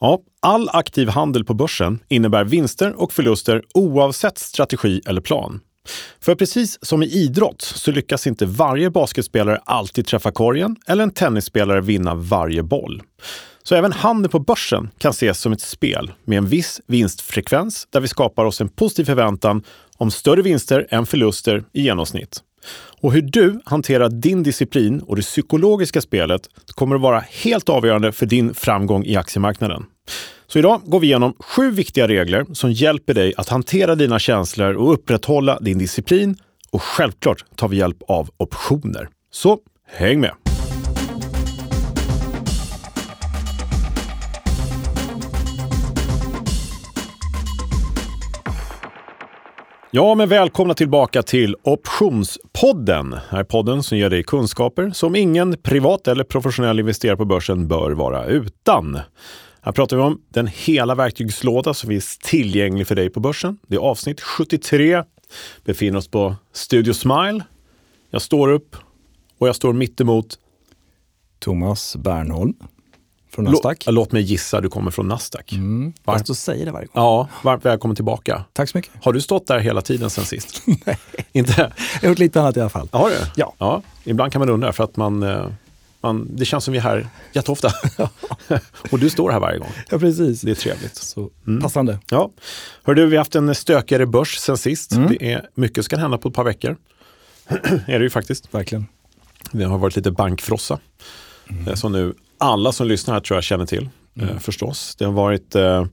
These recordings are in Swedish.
Ja, all aktiv handel på börsen innebär vinster och förluster oavsett strategi eller plan. För precis som i idrott så lyckas inte varje basketspelare alltid träffa korgen eller en tennisspelare vinna varje boll. Så även handeln på börsen kan ses som ett spel med en viss vinstfrekvens där vi skapar oss en positiv förväntan om större vinster än förluster i genomsnitt. Och hur du hanterar din disciplin och det psykologiska spelet kommer att vara helt avgörande för din framgång i aktiemarknaden. Så idag går vi igenom sju viktiga regler som hjälper dig att hantera dina känslor och upprätthålla din disciplin. Och självklart tar vi hjälp av optioner. Så häng med! Ja, men välkomna tillbaka till Optionspodden. Det här är podden som ger dig kunskaper som ingen privat eller professionell investerare på börsen bör vara utan. Här pratar vi om den hela verktygslåda som finns tillgänglig för dig på börsen. Det är avsnitt 73. Befinner oss på Studio Smile. Jag står upp och jag står mittemot Thomas Bernholm från Nasdaq. Lå, låt mig gissa, du kommer från Nasdaq. Mm, varmt att säga det varje gång. Ja, varmt välkommen tillbaka. Tack så mycket. Har du stått där hela tiden sen sist? Nej. Inte? Jag har gjort lite annat i alla fall. Har du? Ja. ja. Ibland kan man undra för att man, eh, man det känns som vi är här jätteofta. och du står här varje gång. Ja, precis. Det är trevligt. Så mm. passande. Ja. Hör du, vi har haft en stökigare börs sen sist. Mm. Det är mycket som kan hända på ett par veckor. är det ju faktiskt. Verkligen. Det har varit lite bankfrossa. Mm. Som nu alla som lyssnar här tror jag känner till. Mm. Eh, förstås. Det har varit eh,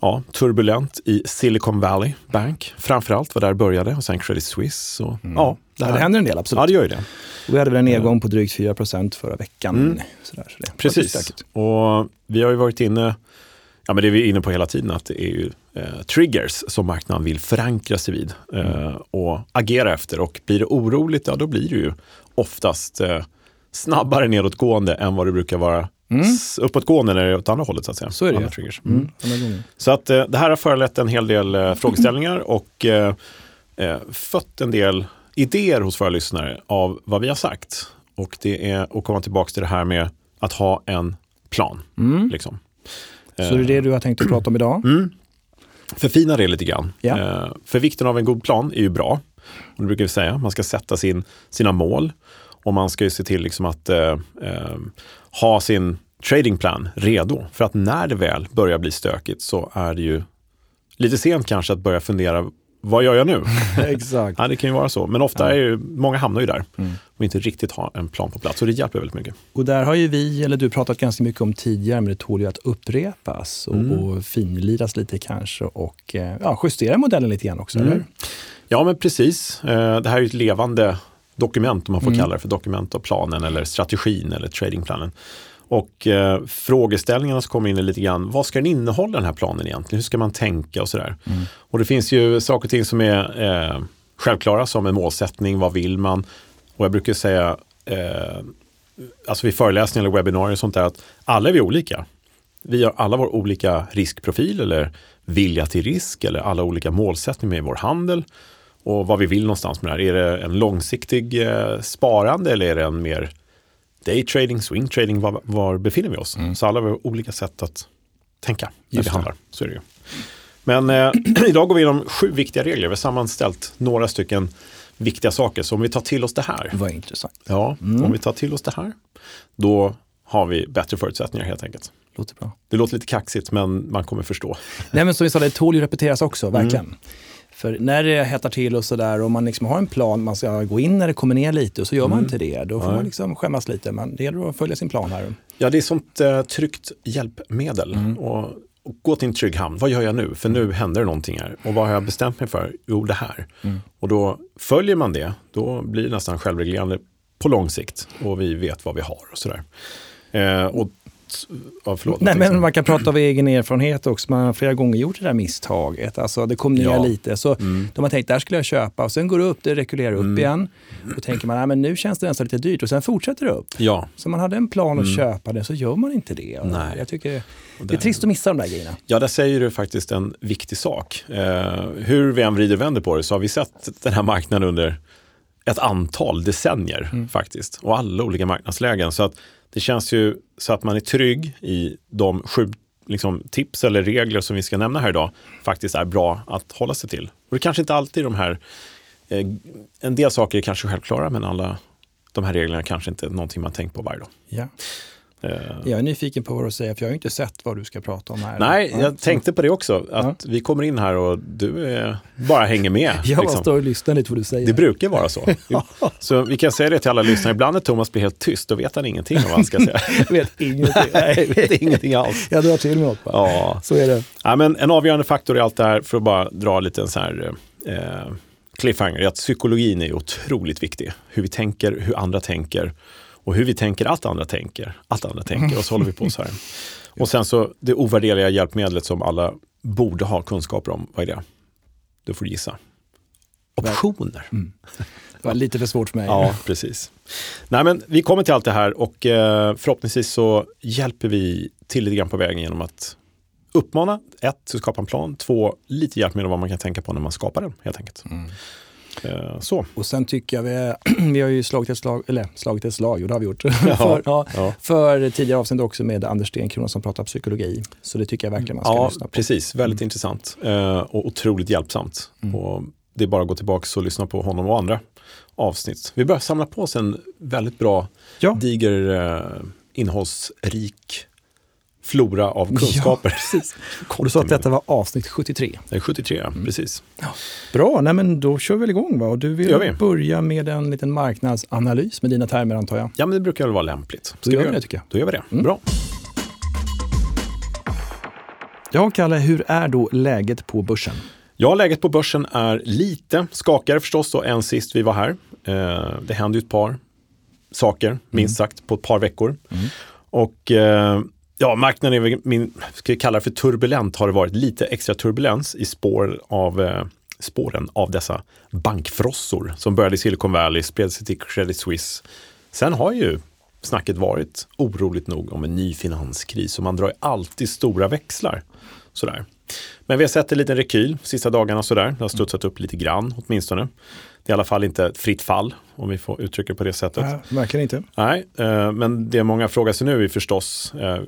ja, turbulent i Silicon Valley Bank. Framförallt var där började och sen Credit Suisse. Och, mm. ja, det, ja, det händer en del, absolut. Ja, det gör ju det. vi hade väl en nedgång på drygt 4% förra veckan. Mm. Sådär, så det Precis. Och vi har ju varit inne, ja men det är vi inne på hela tiden, att det är ju eh, triggers som marknaden vill förankra sig vid eh, och agera efter. Och blir det oroligt, ja då blir det ju oftast eh, snabbare nedåtgående än vad det brukar vara Mm. uppåtgående när det är åt andra hållet så att säga. Så är det triggers. Mm. Mm. Så att eh, det här har föranlett en hel del eh, frågeställningar och eh, eh, fött en del idéer hos våra lyssnare av vad vi har sagt. Och det är att komma tillbaka till det här med att ha en plan. Mm. Liksom. Så det är det du har tänkt att prata om idag? Mm. Förfina det lite grann. Ja. Eh, för vikten av en god plan är ju bra. Och det brukar vi säga. Man ska sätta sin, sina mål och man ska ju se till liksom att eh, eh, ha sin tradingplan redo. För att när det väl börjar bli stökigt så är det ju lite sent kanske att börja fundera vad gör jag nu? Exakt. ja, det kan ju vara så. Men ofta är ju, många hamnar ju där mm. och inte riktigt har en plan på plats. Och det hjälper väldigt mycket. Och där har ju vi, eller du, pratat ganska mycket om tidigare, men det tål ju att upprepas och, mm. och finliras lite kanske och eh, ja, justera modellen lite grann också, mm. eller? Ja, men precis. Eh, det här är ju ett levande dokument, om man får mm. kalla det för dokument av planen eller strategin eller tradingplanen. Och eh, frågeställningarna som kommer in är lite grann, vad ska den innehålla den här planen egentligen? Hur ska man tänka och sådär? Mm. Och det finns ju saker och ting som är eh, självklara som en målsättning, vad vill man? Och jag brukar säga, eh, alltså vid föreläsningar eller webbinarier och sånt där, att alla är vi olika. Vi har alla vår olika riskprofil eller vilja till risk eller alla olika målsättningar med vår handel och vad vi vill någonstans med det här. Är det en långsiktig eh, sparande eller är det en mer daytrading, swing trading? Var, var befinner vi oss? Mm. Så alla har olika sätt att tänka när Just vi handlar. Så är det ju. Men eh, idag går vi igenom sju viktiga regler. Vi har sammanställt några stycken viktiga saker. Så om vi tar till oss det här. Vad intressant. Ja, mm. om vi tar till oss det här. Då har vi bättre förutsättningar helt enkelt. Låter bra. Det låter lite kaxigt men man kommer förstå. Nej men som vi sa, det tål ju repeteras också, verkligen. Mm. För när det hettar till och sådär och man liksom har en plan, man ska gå in när det kommer ner lite och så gör mm. man inte det. Då får Nej. man liksom skämmas lite. Men det gäller att följa sin plan här. Ja, det är sånt eh, tryggt hjälpmedel. Mm. Och, och, gå till en trygg hamn. Vad gör jag nu? För nu händer det någonting här. Och vad har jag bestämt mig för? Jo, det här. Mm. Och då följer man det, då blir det nästan självreglerande på lång sikt. Och vi vet vad vi har och sådär. Eh, och Ja, förlåt, Nej, men man kan prata av egen erfarenhet också. Man har flera gånger gjort det där misstaget. Alltså, det kom ner ja. lite. Så mm. De har tänkt, där skulle jag köpa. Och sen går det upp, det rekylerar upp mm. igen. Då tänker man, men nu känns det nästan lite dyrt. Och sen fortsätter det upp. Ja. Så man hade en plan att mm. köpa det, så gör man inte det. Nej. Jag tycker det är trist att missa de där grejerna. Ja, där säger du faktiskt en viktig sak. Eh, hur vi än vrider och vänder på det så har vi sett den här marknaden under ett antal decennier mm. faktiskt. Och alla olika marknadslägen. Så att det känns ju så att man är trygg i de sju liksom, tips eller regler som vi ska nämna här idag faktiskt är bra att hålla sig till. Och det kanske inte alltid de här, eh, en del saker är kanske självklara men alla de här reglerna kanske inte är någonting man tänkt på varje dag. Ja. Uh, jag är nyfiken på vad du säger, för jag har inte sett vad du ska prata om här. Nej, jag tänkte på det också, att ja. vi kommer in här och du är, bara hänger med. jag liksom. står och lyssnar lite på vad du säger. Det brukar vara så. så vi kan säga det till alla lyssnare, ibland när Thomas blir helt tyst, då vet han ingenting om vad han ska säga. vet ingenting. Nej, vet ingenting alls. Jag drar till med något bara. Ja. Så är det. Ja, men en avgörande faktor i allt det här, för att bara dra lite en så här eh, cliffhanger, är att psykologin är otroligt viktig. Hur vi tänker, hur andra tänker och hur vi tänker att andra tänker, att andra tänker och så håller vi på så här. Och sen så det ovärderliga hjälpmedlet som alla borde ha kunskaper om, vad är det? Du får gissa. Optioner. Mm. Det var lite för svårt för mig. Ja, precis. Nej, men vi kommer till allt det här och eh, förhoppningsvis så hjälper vi till lite grann på vägen genom att uppmana, ett, att skapa en plan, två, lite hjälp med vad man kan tänka på när man skapar den helt enkelt. Mm. Eh, så. Och sen tycker jag vi, vi har ju slagit ett slag, eller slagit ett slag, jo det har vi gjort, ja, för, ja, ja. för tidigare avsnitt också med Anders Stenkrona som pratar psykologi. Så det tycker jag verkligen man ska ja, lyssna på. Precis, väldigt mm. intressant uh, och otroligt hjälpsamt. Mm. Och det är bara att gå tillbaka och lyssna på honom och andra avsnitt. Vi börjar samla på oss en väldigt bra, diger, uh, innehållsrik flora av kunskaper. Ja, du sa att detta var avsnitt 73. Det är 73, mm. precis. Ja. Bra, nej men då kör vi väl igång va? Och du vill börja med en liten marknadsanalys med dina termer antar jag? Ja, men det brukar väl vara lämpligt. Ska då gör vi det tycker jag. Då gör vi det. Mm. Bra. Ja, Kalle, hur är då läget på börsen? Ja, läget på börsen är lite skakigare förstås då än sist vi var här. Eh, det händer ju ett par saker, minst mm. sagt, på ett par veckor. Mm. Och eh, Ja, marknaden är min, ska kalla det för turbulent, har det varit lite extra turbulens i spår av, eh, spåren av dessa bankfrossor som började i Silicon Valley, spred sig till Credit Suisse. Sen har ju snacket varit oroligt nog om en ny finanskris och man drar alltid stora växlar. Sådär. Men vi har sett en liten rekyl sista dagarna sådär. Det har studsat upp lite grann åtminstone. Det är i alla fall inte ett fritt fall om vi får uttrycka det på det sättet. Nej, verkligen inte. Nej, eh, men det många frågar sig nu är förstås eh,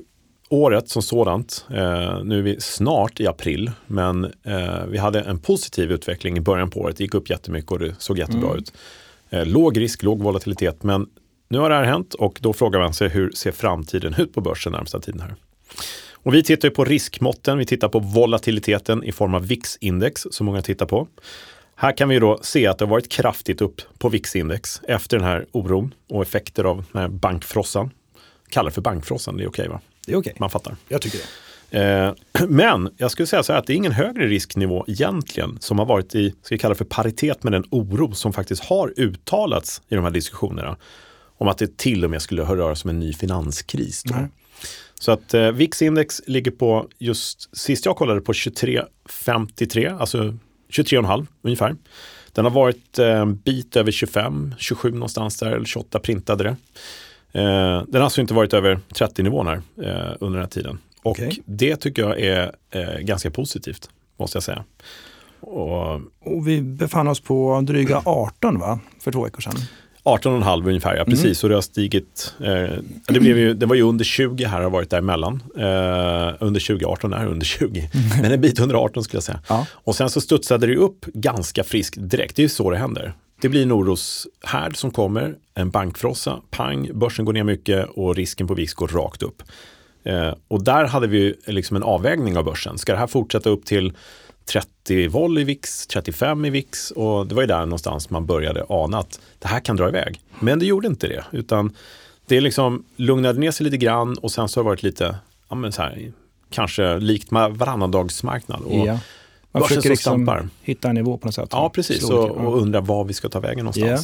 året som sådant, eh, nu är vi snart i april, men eh, vi hade en positiv utveckling i början på året. Det gick upp jättemycket och det såg jättebra mm. ut. Eh, låg risk, låg volatilitet, men nu har det här hänt och då frågar man sig hur ser framtiden ut på börsen närmsta tiden här? Och vi tittar på riskmåtten, vi tittar på volatiliteten i form av VIX-index som många tittar på. Här kan vi då se att det har varit kraftigt upp på VIX-index efter den här oron och effekter av den här bankfrossan. Kallar för bankfrossan, det är okej va? Det är okej. Okay. Man fattar. Jag tycker det. Eh, men jag skulle säga så här att det är ingen högre risknivå egentligen som har varit i, ska vi kalla för paritet med den oro som faktiskt har uttalats i de här diskussionerna. Om att det till och med skulle röra sig om en ny finanskris. Så att eh, VIX-index ligger på just, sist jag kollade på 23,53, alltså 23,5 ungefär. Den har varit en eh, bit över 25, 27 någonstans där, eller 28 printade det. Eh, den har alltså inte varit över 30 nivån här eh, under den här tiden. Och okay. det tycker jag är eh, ganska positivt, måste jag säga. Och, och, vi befann oss på dryga 18 va? för två veckor sedan. 18,5 ungefär, ja precis. Mm. Och det har stigit, eh, det, blev ju, det var ju under 20 här, har varit däremellan. Eh, under 20, 18 är under 20. Men en bit under 18 skulle jag säga. Ja. Och sen så studsade det upp ganska friskt direkt. Det är ju så det händer. Det blir en oroshärd som kommer, en bankfrossa, pang, börsen går ner mycket och risken på VIX går rakt upp. Eh, och där hade vi liksom en avvägning av börsen. Ska det här fortsätta upp till 30 vol i VIX, 35 i VIX och det var ju där någonstans man började ana att det här kan dra iväg. Men det gjorde inte det, utan det liksom lugnade ner sig lite grann och sen så har det varit lite, ja men så här, kanske likt varannandagsmarknad. Och ja. Man försöker liksom hitta en nivå på något sätt. Ja, precis. Och, och undra var vi ska ta vägen någonstans. Yeah.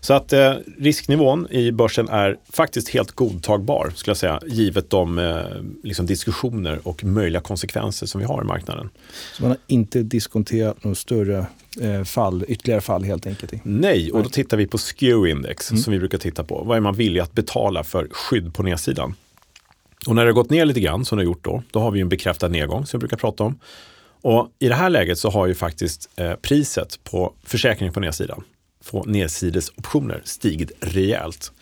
Så att eh, risknivån i börsen är faktiskt helt godtagbar, skulle jag säga, givet de eh, liksom diskussioner och möjliga konsekvenser som vi har i marknaden. Så man har inte diskonterat några större eh, fall, ytterligare fall helt enkelt? Nej, och då tittar vi på SKEW-index mm. som vi brukar titta på. Vad är man villig att betala för skydd på nedsidan? Och när det har gått ner lite grann, som det har gjort då, då har vi en bekräftad nedgång som vi brukar prata om. Och I det här läget så har ju faktiskt eh, priset på försäkring på nedsidan, på nedsidesoptioner, stigit rejält.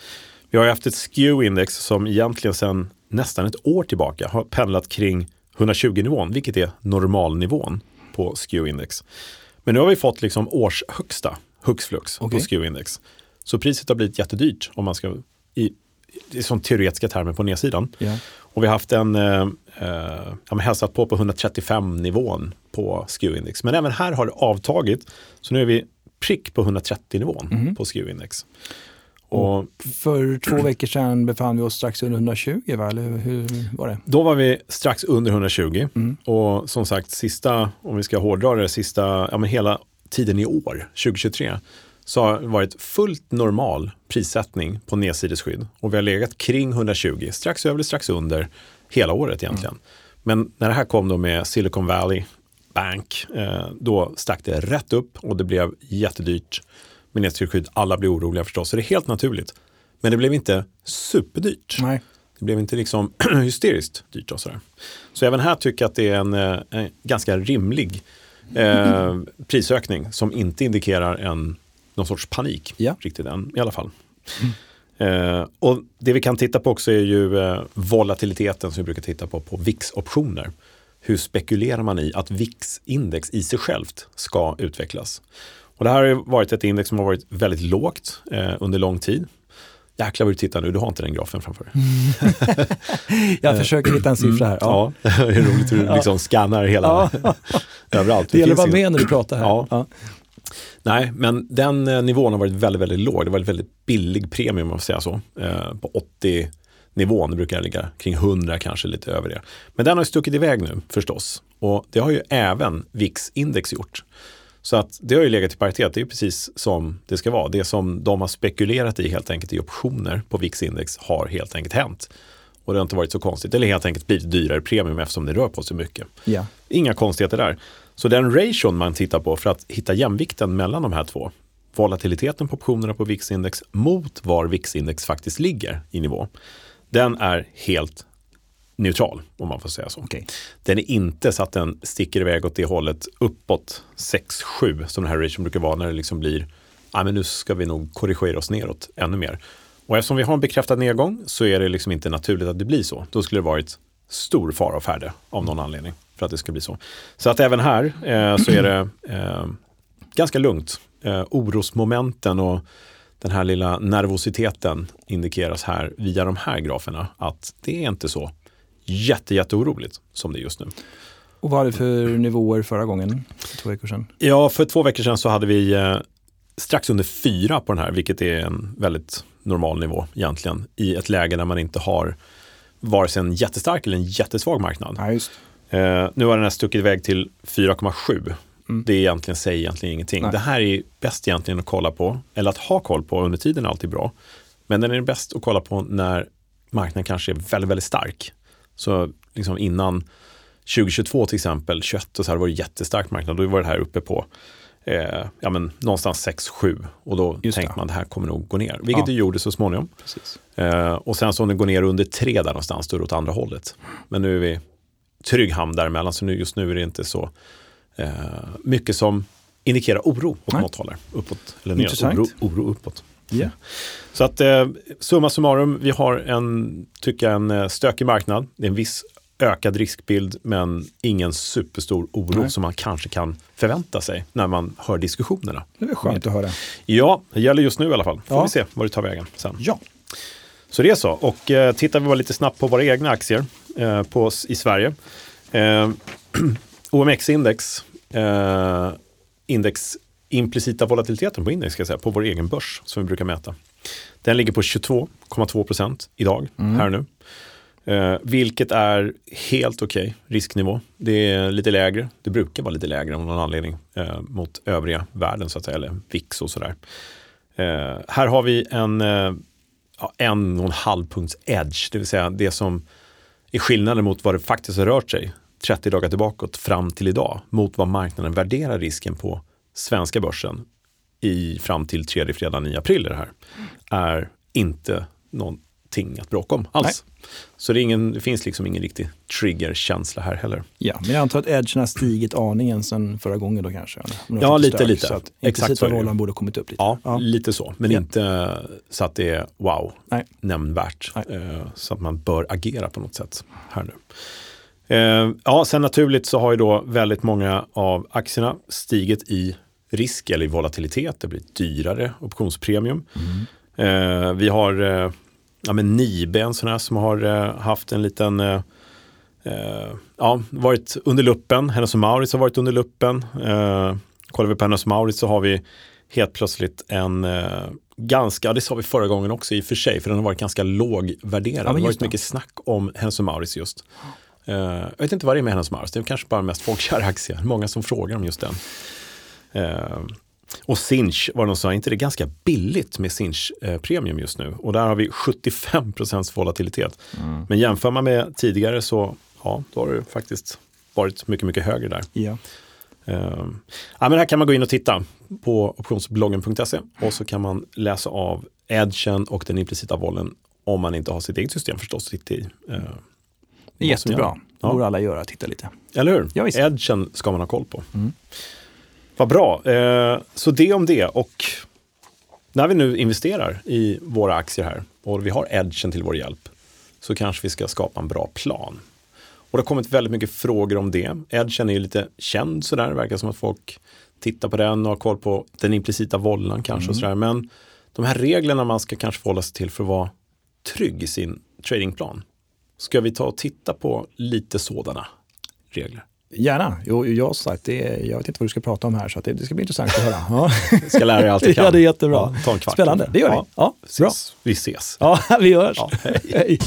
Vi har ju haft ett SKEW-index som egentligen sedan nästan ett år tillbaka har pendlat kring 120-nivån, vilket är normalnivån på SKEW-index. Men nu har vi fått liksom årshögsta hux flux okay. på SKEW-index. Så priset har blivit jättedyrt om man ska i, i som teoretiska termer på nedsidan. Yeah. Och vi har haft en, eh, eh, hälsat på på 135 nivån på SKEW-index. Men även här har det avtagit. Så nu är vi prick på 130 nivån mm. på SKEW-index. Och för två veckor sedan befann vi oss strax under 120, va? eller hur var det? Då var vi strax under 120 mm. och som sagt, sista, om vi ska hårdra det, sista, ja men hela tiden i år, 2023, så har det varit fullt normal prissättning på nedsidesskydd och vi har legat kring 120, strax över eller strax under hela året egentligen. Mm. Men när det här kom då med Silicon Valley Bank, eh, då stack det rätt upp och det blev jättedyrt med nedsidesskydd. Alla blev oroliga förstås, så det är helt naturligt. Men det blev inte superdyrt. Nej. Det blev inte liksom hysteriskt dyrt. Och sådär. Så även här tycker jag att det är en, eh, en ganska rimlig eh, prisökning som inte indikerar en, någon sorts panik. Ja. Riktigt än, i alla fall. Mm. Eh, och Det vi kan titta på också är ju eh, volatiliteten som vi brukar titta på på VIX-optioner. Hur spekulerar man i att VIX-index i sig självt ska utvecklas? Och det här har varit ett index som har varit väldigt lågt eh, under lång tid. Jäklar vad du tittar nu, du har inte den grafen framför dig. Jag försöker hitta en siffra här. Ja, ja det är roligt hur du liksom skannar hela, överallt. Det, det gäller att vara med när du pratar här. Ja. ja. Nej, men den eh, nivån har varit väldigt, väldigt låg. Det var en väldigt billig premium om man får säga så. Eh, på 80 nivån, brukar ligga kring 100 kanske lite över det. Men den har stuckit iväg nu förstås. Och det har ju även VIX-index gjort. Så att det har ju legat i paritet, det är precis som det ska vara. Det som de har spekulerat i helt enkelt i optioner på VIX-index har helt enkelt hänt. Och det har inte varit så konstigt, eller helt enkelt blivit dyrare premium eftersom det rör på sig mycket. Ja. Inga konstigheter där. Så den ration man tittar på för att hitta jämvikten mellan de här två, volatiliteten på optionerna på VIX-index mot var VIX-index faktiskt ligger i nivå, den är helt neutral, om man får säga så. Okay. Den är inte så att den sticker iväg åt det hållet uppåt 6-7 som den här ration brukar vara när det liksom blir, ja men nu ska vi nog korrigera oss neråt ännu mer. Och eftersom vi har en bekräftad nedgång så är det liksom inte naturligt att det blir så. Då skulle det varit stor fara och färde av någon anledning för att det ska bli så. Så att även här eh, så är det eh, ganska lugnt. Eh, orosmomenten och den här lilla nervositeten indikeras här via de här graferna att det är inte så jätte, jätteoroligt som det är just nu. Och vad hade det för nivåer förra gången, för två veckor sedan? Ja, för två veckor sedan så hade vi eh, strax under fyra på den här, vilket är en väldigt normal nivå egentligen, i ett läge där man inte har vare sig en jättestark eller en jättesvag marknad. Ja, eh, nu har den här stuckit iväg till 4,7. Mm. Det är egentligen, säger egentligen ingenting. Nej. Det här är bäst egentligen att kolla på, eller att ha koll på under tiden är alltid bra. Men den är bäst att kolla på när marknaden kanske är väldigt, väldigt stark. Så liksom innan 2022 till exempel, 21 och så här var det jättestark marknad. Då var det här uppe på eh, ja, men, någonstans 6-7 och då Just tänkte det. man att det här kommer nog gå ner. Vilket ja. det gjorde så småningom. Eh, och sen så om det går ner under 3 där någonstans, då är det åt andra hållet. Men nu är vi trygg hamn däremellan, så nu, just nu är det inte så eh, mycket som indikerar oro åt Nej. något håll. Uppåt eller neråt. Oro, oro uppåt. Yeah. Så att eh, summa summarum, vi har en, tycker jag, en eh, stökig marknad. Det är en viss ökad riskbild men ingen superstor oro Nej. som man kanske kan förvänta sig när man hör diskussionerna. Det är skönt att höra. Ja, det gäller just nu i alla fall. Får ja. vi se vad det tar vägen sen. Ja. Så det är så. Och eh, tittar vi bara lite snabbt på våra egna aktier eh, på, i Sverige. Eh, OMX-index, eh, index implicita volatiliteten på index, ska jag säga, på vår egen börs som vi brukar mäta. Den ligger på 22,2 procent idag, mm. här nu. Eh, vilket är helt okej okay, risknivå. Det är lite lägre, det brukar vara lite lägre av någon anledning eh, mot övriga världen, så att säga, eller VIX och sådär. Eh, här har vi en, eh, ja, en och en halv punkts edge, det vill säga det som är skillnaden mot vad det faktiskt har rört sig 30 dagar tillbaka fram till idag mot vad marknaden värderar risken på svenska börsen i, fram till tredje fredagen i april det här, är inte någon någonting att bråka om alls. Nej. Så det, ingen, det, finns liksom ingen riktig triggerkänsla här heller. Ja, men jag antar att edgen har stigit aningen sen förra gången då kanske? Ja, lite, större, lite. Så att Exakt så rollen borde kommit upp lite. Ja, ja. lite så. Men ja. inte så att det är wow, Nej. nämnvärt. Nej. Eh, så att man bör agera på något sätt här nu. Eh, ja, sen naturligt så har ju då väldigt många av aktierna stigit i risk eller i volatilitet. Det blir dyrare optionspremium. Mm. Eh, vi har eh, ja, men Nibe, en sån här som har eh, haft en liten eh, eh, ja, varit under luppen. Hennes och Mauritz har varit under luppen. Eh, kollar vi på Hennes och Mauritz så har vi helt plötsligt en eh, ganska, det sa vi förra gången också i och för sig, för den har varit ganska lågvärderad. Ja, det har varit mycket snack om Hennes och Mauritz just. Uh, jag vet inte vad det är med Hennes och Mauritz, det är kanske bara mest folkkära aktier. Många som frågar om just den. Uh, och Sinch var de sa, inte det är ganska billigt med Sinch eh, premium just nu? Och där har vi 75% volatilitet. Mm. Men jämför man med tidigare så, ja, då har det faktiskt varit mycket, mycket högre där. Ja. Uh, ja, men här kan man gå in och titta på optionsbloggen.se och så kan man läsa av edgen och den implicita vollen om man inte har sitt eget system förstås. Sitt i, uh, Jättebra, det borde alla göra, titta lite. Eller hur? Ja, edgen ska man ha koll på. Mm. Vad bra. Uh, så det om det. Och när vi nu investerar i våra aktier här och vi har edgen till vår hjälp så kanske vi ska skapa en bra plan. Och det har kommit väldigt mycket frågor om det. Edgen är ju lite känd sådär, det verkar som att folk tittar på den och har koll på den implicita vollan kanske. Mm. Och sådär. Men de här reglerna man ska kanske förhålla sig till för att vara trygg i sin tradingplan. Ska vi ta och titta på lite sådana regler? Gärna. Jo, jag, sagt, det jag vet inte vad du ska prata om här så det, det, ska bli intressant att höra. Ja. ska lära dig allt jag kan. Ja, det är jättebra. Ja, ta en kvart. Spännande, det gör vi. Ja, bra. Vi ses. Ja, vi hörs. Ja, hej. hej.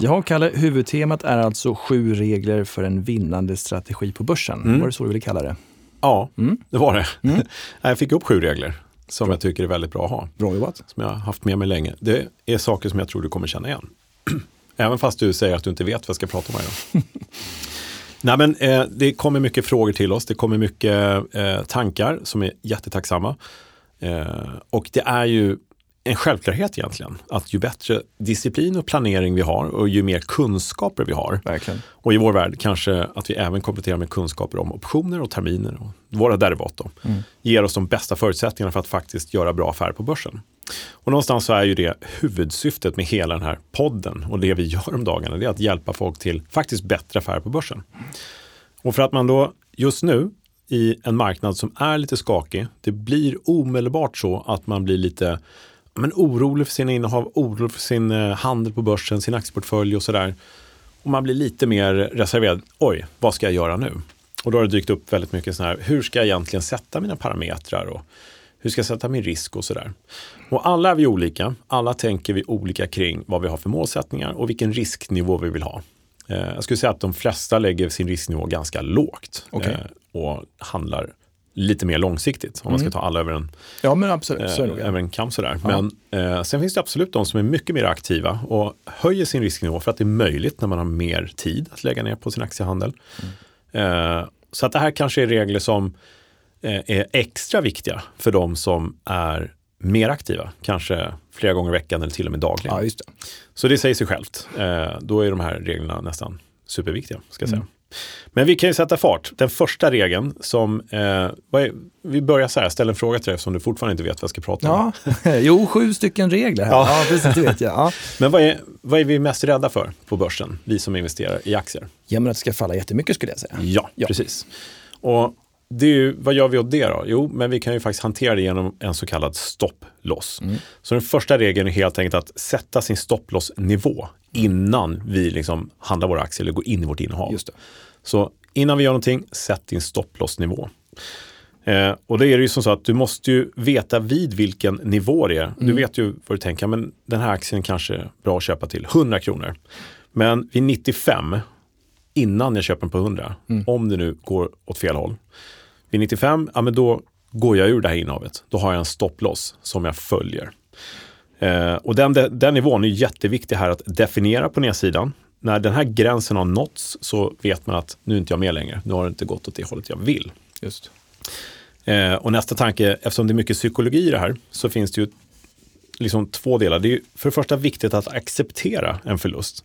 Ja, Kalle, huvudtemat är alltså sju regler för en vinnande strategi på börsen. Mm. Var det så du ville kalla det? Ja, mm. det var det. Mm. jag fick upp sju regler som bra. jag tycker är väldigt bra att ha. Bra jobbat. Som jag har haft med mig länge. Det är saker som jag tror du kommer känna igen. Även fast du säger att du inte vet vad jag ska prata om idag. Nej, men, eh, det kommer mycket frågor till oss. Det kommer mycket eh, tankar som är jättetacksamma. Eh, och det är ju en självklarhet egentligen. Att ju bättre disciplin och planering vi har och ju mer kunskaper vi har. Verkligen. Och i vår värld kanske att vi även kompletterar med kunskaper om optioner och terminer och våra derivat. Då, mm. Ger oss de bästa förutsättningarna för att faktiskt göra bra affärer på börsen. Och någonstans så är ju det huvudsyftet med hela den här podden och det vi gör om dagarna. Det är att hjälpa folk till faktiskt bättre affärer på börsen. Och för att man då just nu i en marknad som är lite skakig, det blir omedelbart så att man blir lite men orolig för sina innehav, orolig för sin eh, handel på börsen, sin aktieportfölj och sådär. Och man blir lite mer reserverad. Oj, vad ska jag göra nu? Och då har det dykt upp väldigt mycket sådana här, hur ska jag egentligen sätta mina parametrar och hur ska jag sätta min risk och sådär. Och alla är vi olika, alla tänker vi olika kring vad vi har för målsättningar och vilken risknivå vi vill ha. Eh, jag skulle säga att de flesta lägger sin risknivå ganska lågt okay. Eh, och handlar lite mer långsiktigt om man ska mm. ta alla över en, ja, men absolut. Eh, över en kam. Sådär. Ja. Men eh, sen finns det absolut de som är mycket mer aktiva och höjer sin risknivå för att det är möjligt när man har mer tid att lägga ner på sin aktiehandel. Mm. Eh, så att det här kanske är regler som är extra viktiga för de som är mer aktiva, kanske flera gånger i veckan eller till och med dagligen. Ja, just det. Så det säger sig självt. Eh, då är de här reglerna nästan superviktiga. Ska säga. Mm. Men vi kan ju sätta fart. Den första regeln som, eh, är, vi börjar så här, ställa en fråga till dig eftersom du fortfarande inte vet vad jag ska prata om. Ja. jo, sju stycken regler här. Ja, ja precis, det vet jag. Ja. Men vad är, vad är vi mest rädda för på börsen, vi som investerar i aktier? Ja, men att det ska falla jättemycket skulle jag säga. Ja, ja. precis. Och det är ju, vad gör vi åt det då? Jo, men vi kan ju faktiskt hantera det genom en så kallad stopploss. Mm. Så den första regeln är helt enkelt att sätta sin stopplossnivå innan vi liksom handlar våra aktier eller går in i vårt innehav. Just det. Så innan vi gör någonting, sätt din stopplossnivå. Eh, och då är det ju som så att du måste ju veta vid vilken nivå det är. Mm. Du vet ju vad du tänker, men den här aktien kanske är bra att köpa till 100 kronor. Men vid 95, innan jag köper den på 100, mm. om det nu går åt fel håll. Vid 95, ja men då går jag ur det här innehavet. Då har jag en stopploss som jag följer. Eh, och den, den nivån är jätteviktig här att definiera på nedsidan när den här gränsen har nåtts så vet man att nu är inte jag med längre. Nu har det inte gått åt det hållet jag vill. Just. Eh, och nästa tanke, eftersom det är mycket psykologi i det här, så finns det ju liksom två delar. Det är för det första viktigt att acceptera en förlust.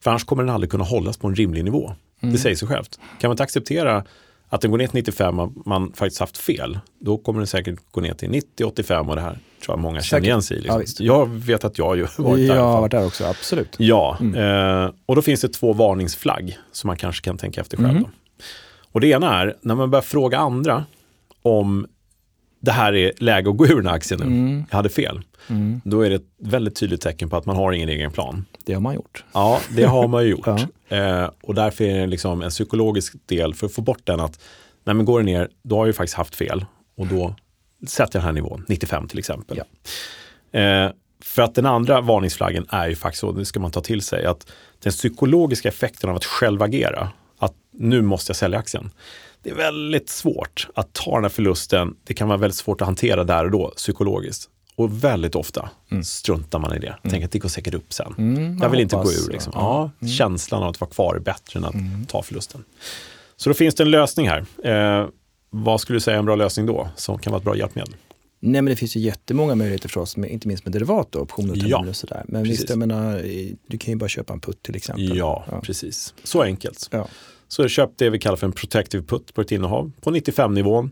För annars kommer den aldrig kunna hållas på en rimlig nivå. Mm. Det säger sig självt. Kan man inte acceptera att den går ner till 95 och man faktiskt haft fel, då kommer den säkert gå ner till 90-85 och det här tror jag många säkert. känner igen sig i. Liksom. Ja, jag vet att jag har varit där. Jag har varit där också, absolut. Ja, mm. eh, och då finns det två varningsflagg som man kanske kan tänka efter själv. Mm. Och det ena är när man börjar fråga andra om det här är läge att gå ur den här aktien nu, mm. jag hade fel. Mm. Då är det ett väldigt tydligt tecken på att man har ingen egen plan. Det har man gjort. Ja, det har man ju gjort. ja. eh, och därför är det liksom en psykologisk del för att få bort den att, nej men går det ner, då har jag ju faktiskt haft fel och då sätter jag den här nivån, 95 till exempel. Ja. Eh, för att den andra varningsflaggen är ju faktiskt, och det ska man ta till sig, att den psykologiska effekten av att själv agera, att nu måste jag sälja aktien. Det är väldigt svårt att ta den här förlusten. Det kan vara väldigt svårt att hantera där och då psykologiskt. Och väldigt ofta mm. struntar man i det. Mm. Tänker att det går säkert upp sen. Mm, jag vill inte gå ur. Liksom. Ja, mm. Känslan av att vara kvar är bättre än att mm. ta förlusten. Så då finns det en lösning här. Eh, vad skulle du säga är en bra lösning då, som kan vara ett bra hjälpmedel? Nej, men det finns ju jättemånga möjligheter för oss, inte minst med derivat, och optioner och terminer ja, och sådär. Men precis. visst, jag menar, du kan ju bara köpa en putt till exempel. Ja, ja. precis. Så enkelt. Ja. Så köp det vi kallar för en protective put på ett innehav på 95-nivån.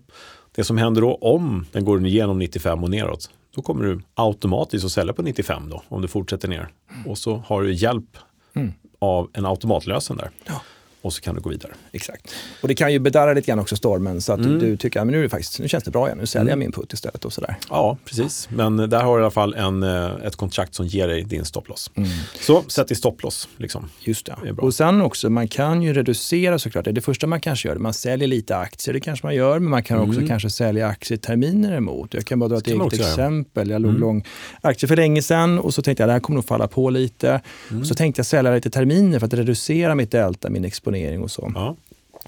Det som händer då om den går igenom 95 och neråt, då kommer du automatiskt att sälja på 95 då, om du fortsätter ner. Och så har du hjälp mm. av en automatlösen där. Ja och så kan du gå vidare. Exakt. Och det kan ju bedarra lite grann också stormen så att mm. du tycker att nu, är det faktiskt, nu känns det bra igen, nu säljer mm. jag min putt istället och sådär. Ja, precis. Men där har du i alla fall en, eh, ett kontrakt som ger dig din stopploss. Mm. Så sätt i stopploss. Liksom. Just det. och sen också, man kan ju reducera såklart. Det är det första man kanske gör. Man säljer lite aktier, det kanske man gör, men man kan också mm. kanske sälja aktieterminer emot. Jag kan bara dra ett eget exempel. Jag låg mm. lång aktier för länge sedan och så tänkte jag att det här kommer nog falla på lite. Mm. Så tänkte jag sälja lite terminer för att reducera mitt delta, min exponering exponering och så. Ja.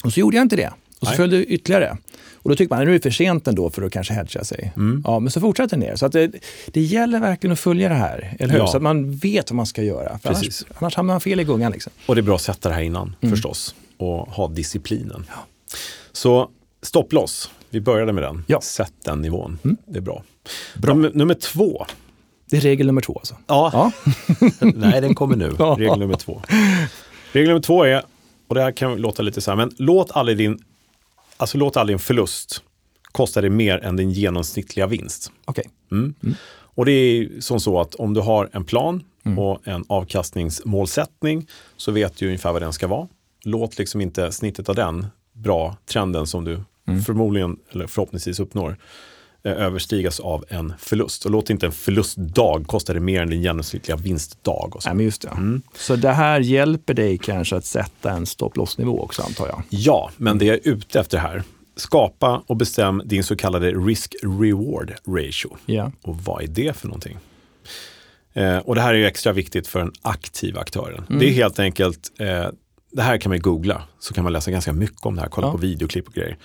Och så gjorde jag inte det. Och så Nej. följde ytterligare. Och då tycker man att nu är det för sent ändå för att kanske hedga sig. Mm. Ja, men så fortsätter ner. Så att det, det gäller verkligen att följa det här, eller hur? Ja. Så att man vet vad man ska göra. För annars, annars hamnar man fel i gungan. Liksom. Och det är bra att sätta det här innan mm. förstås och ha disciplinen. Ja. Så stopploss, vi började med den. Ja. Sätt den nivån. Mm. Det är bra. bra. Num nummer två. Det är regel nummer två alltså? Ja. ja. Nej, den kommer nu. Regel nummer två. Regel nummer två är och det här kan låta lite så här, men låt aldrig din, alltså låt aldrig en förlust kosta dig mer än din genomsnittliga vinst. Okay. Mm. Mm. Och det är som så att om du har en plan mm. och en avkastningsmålsättning så vet du ungefär vad den ska vara. Låt liksom inte snittet av den bra trenden som du mm. förmodligen eller förhoppningsvis uppnår överstigas av en förlust. Och låt inte en förlustdag kosta dig mer än din genomsnittliga vinstdag. Och så. Ja, men just det. Mm. så det här hjälper dig kanske att sätta en stopplossnivå också antar jag? Ja, men det jag är ute efter här, skapa och bestäm din så kallade risk-reward ratio. Ja. Och vad är det för någonting? Eh, och det här är ju extra viktigt för den aktiva aktören. Mm. Det är helt enkelt, eh, det här kan man googla, så kan man läsa ganska mycket om det här, kolla ja. på videoklipp och grejer.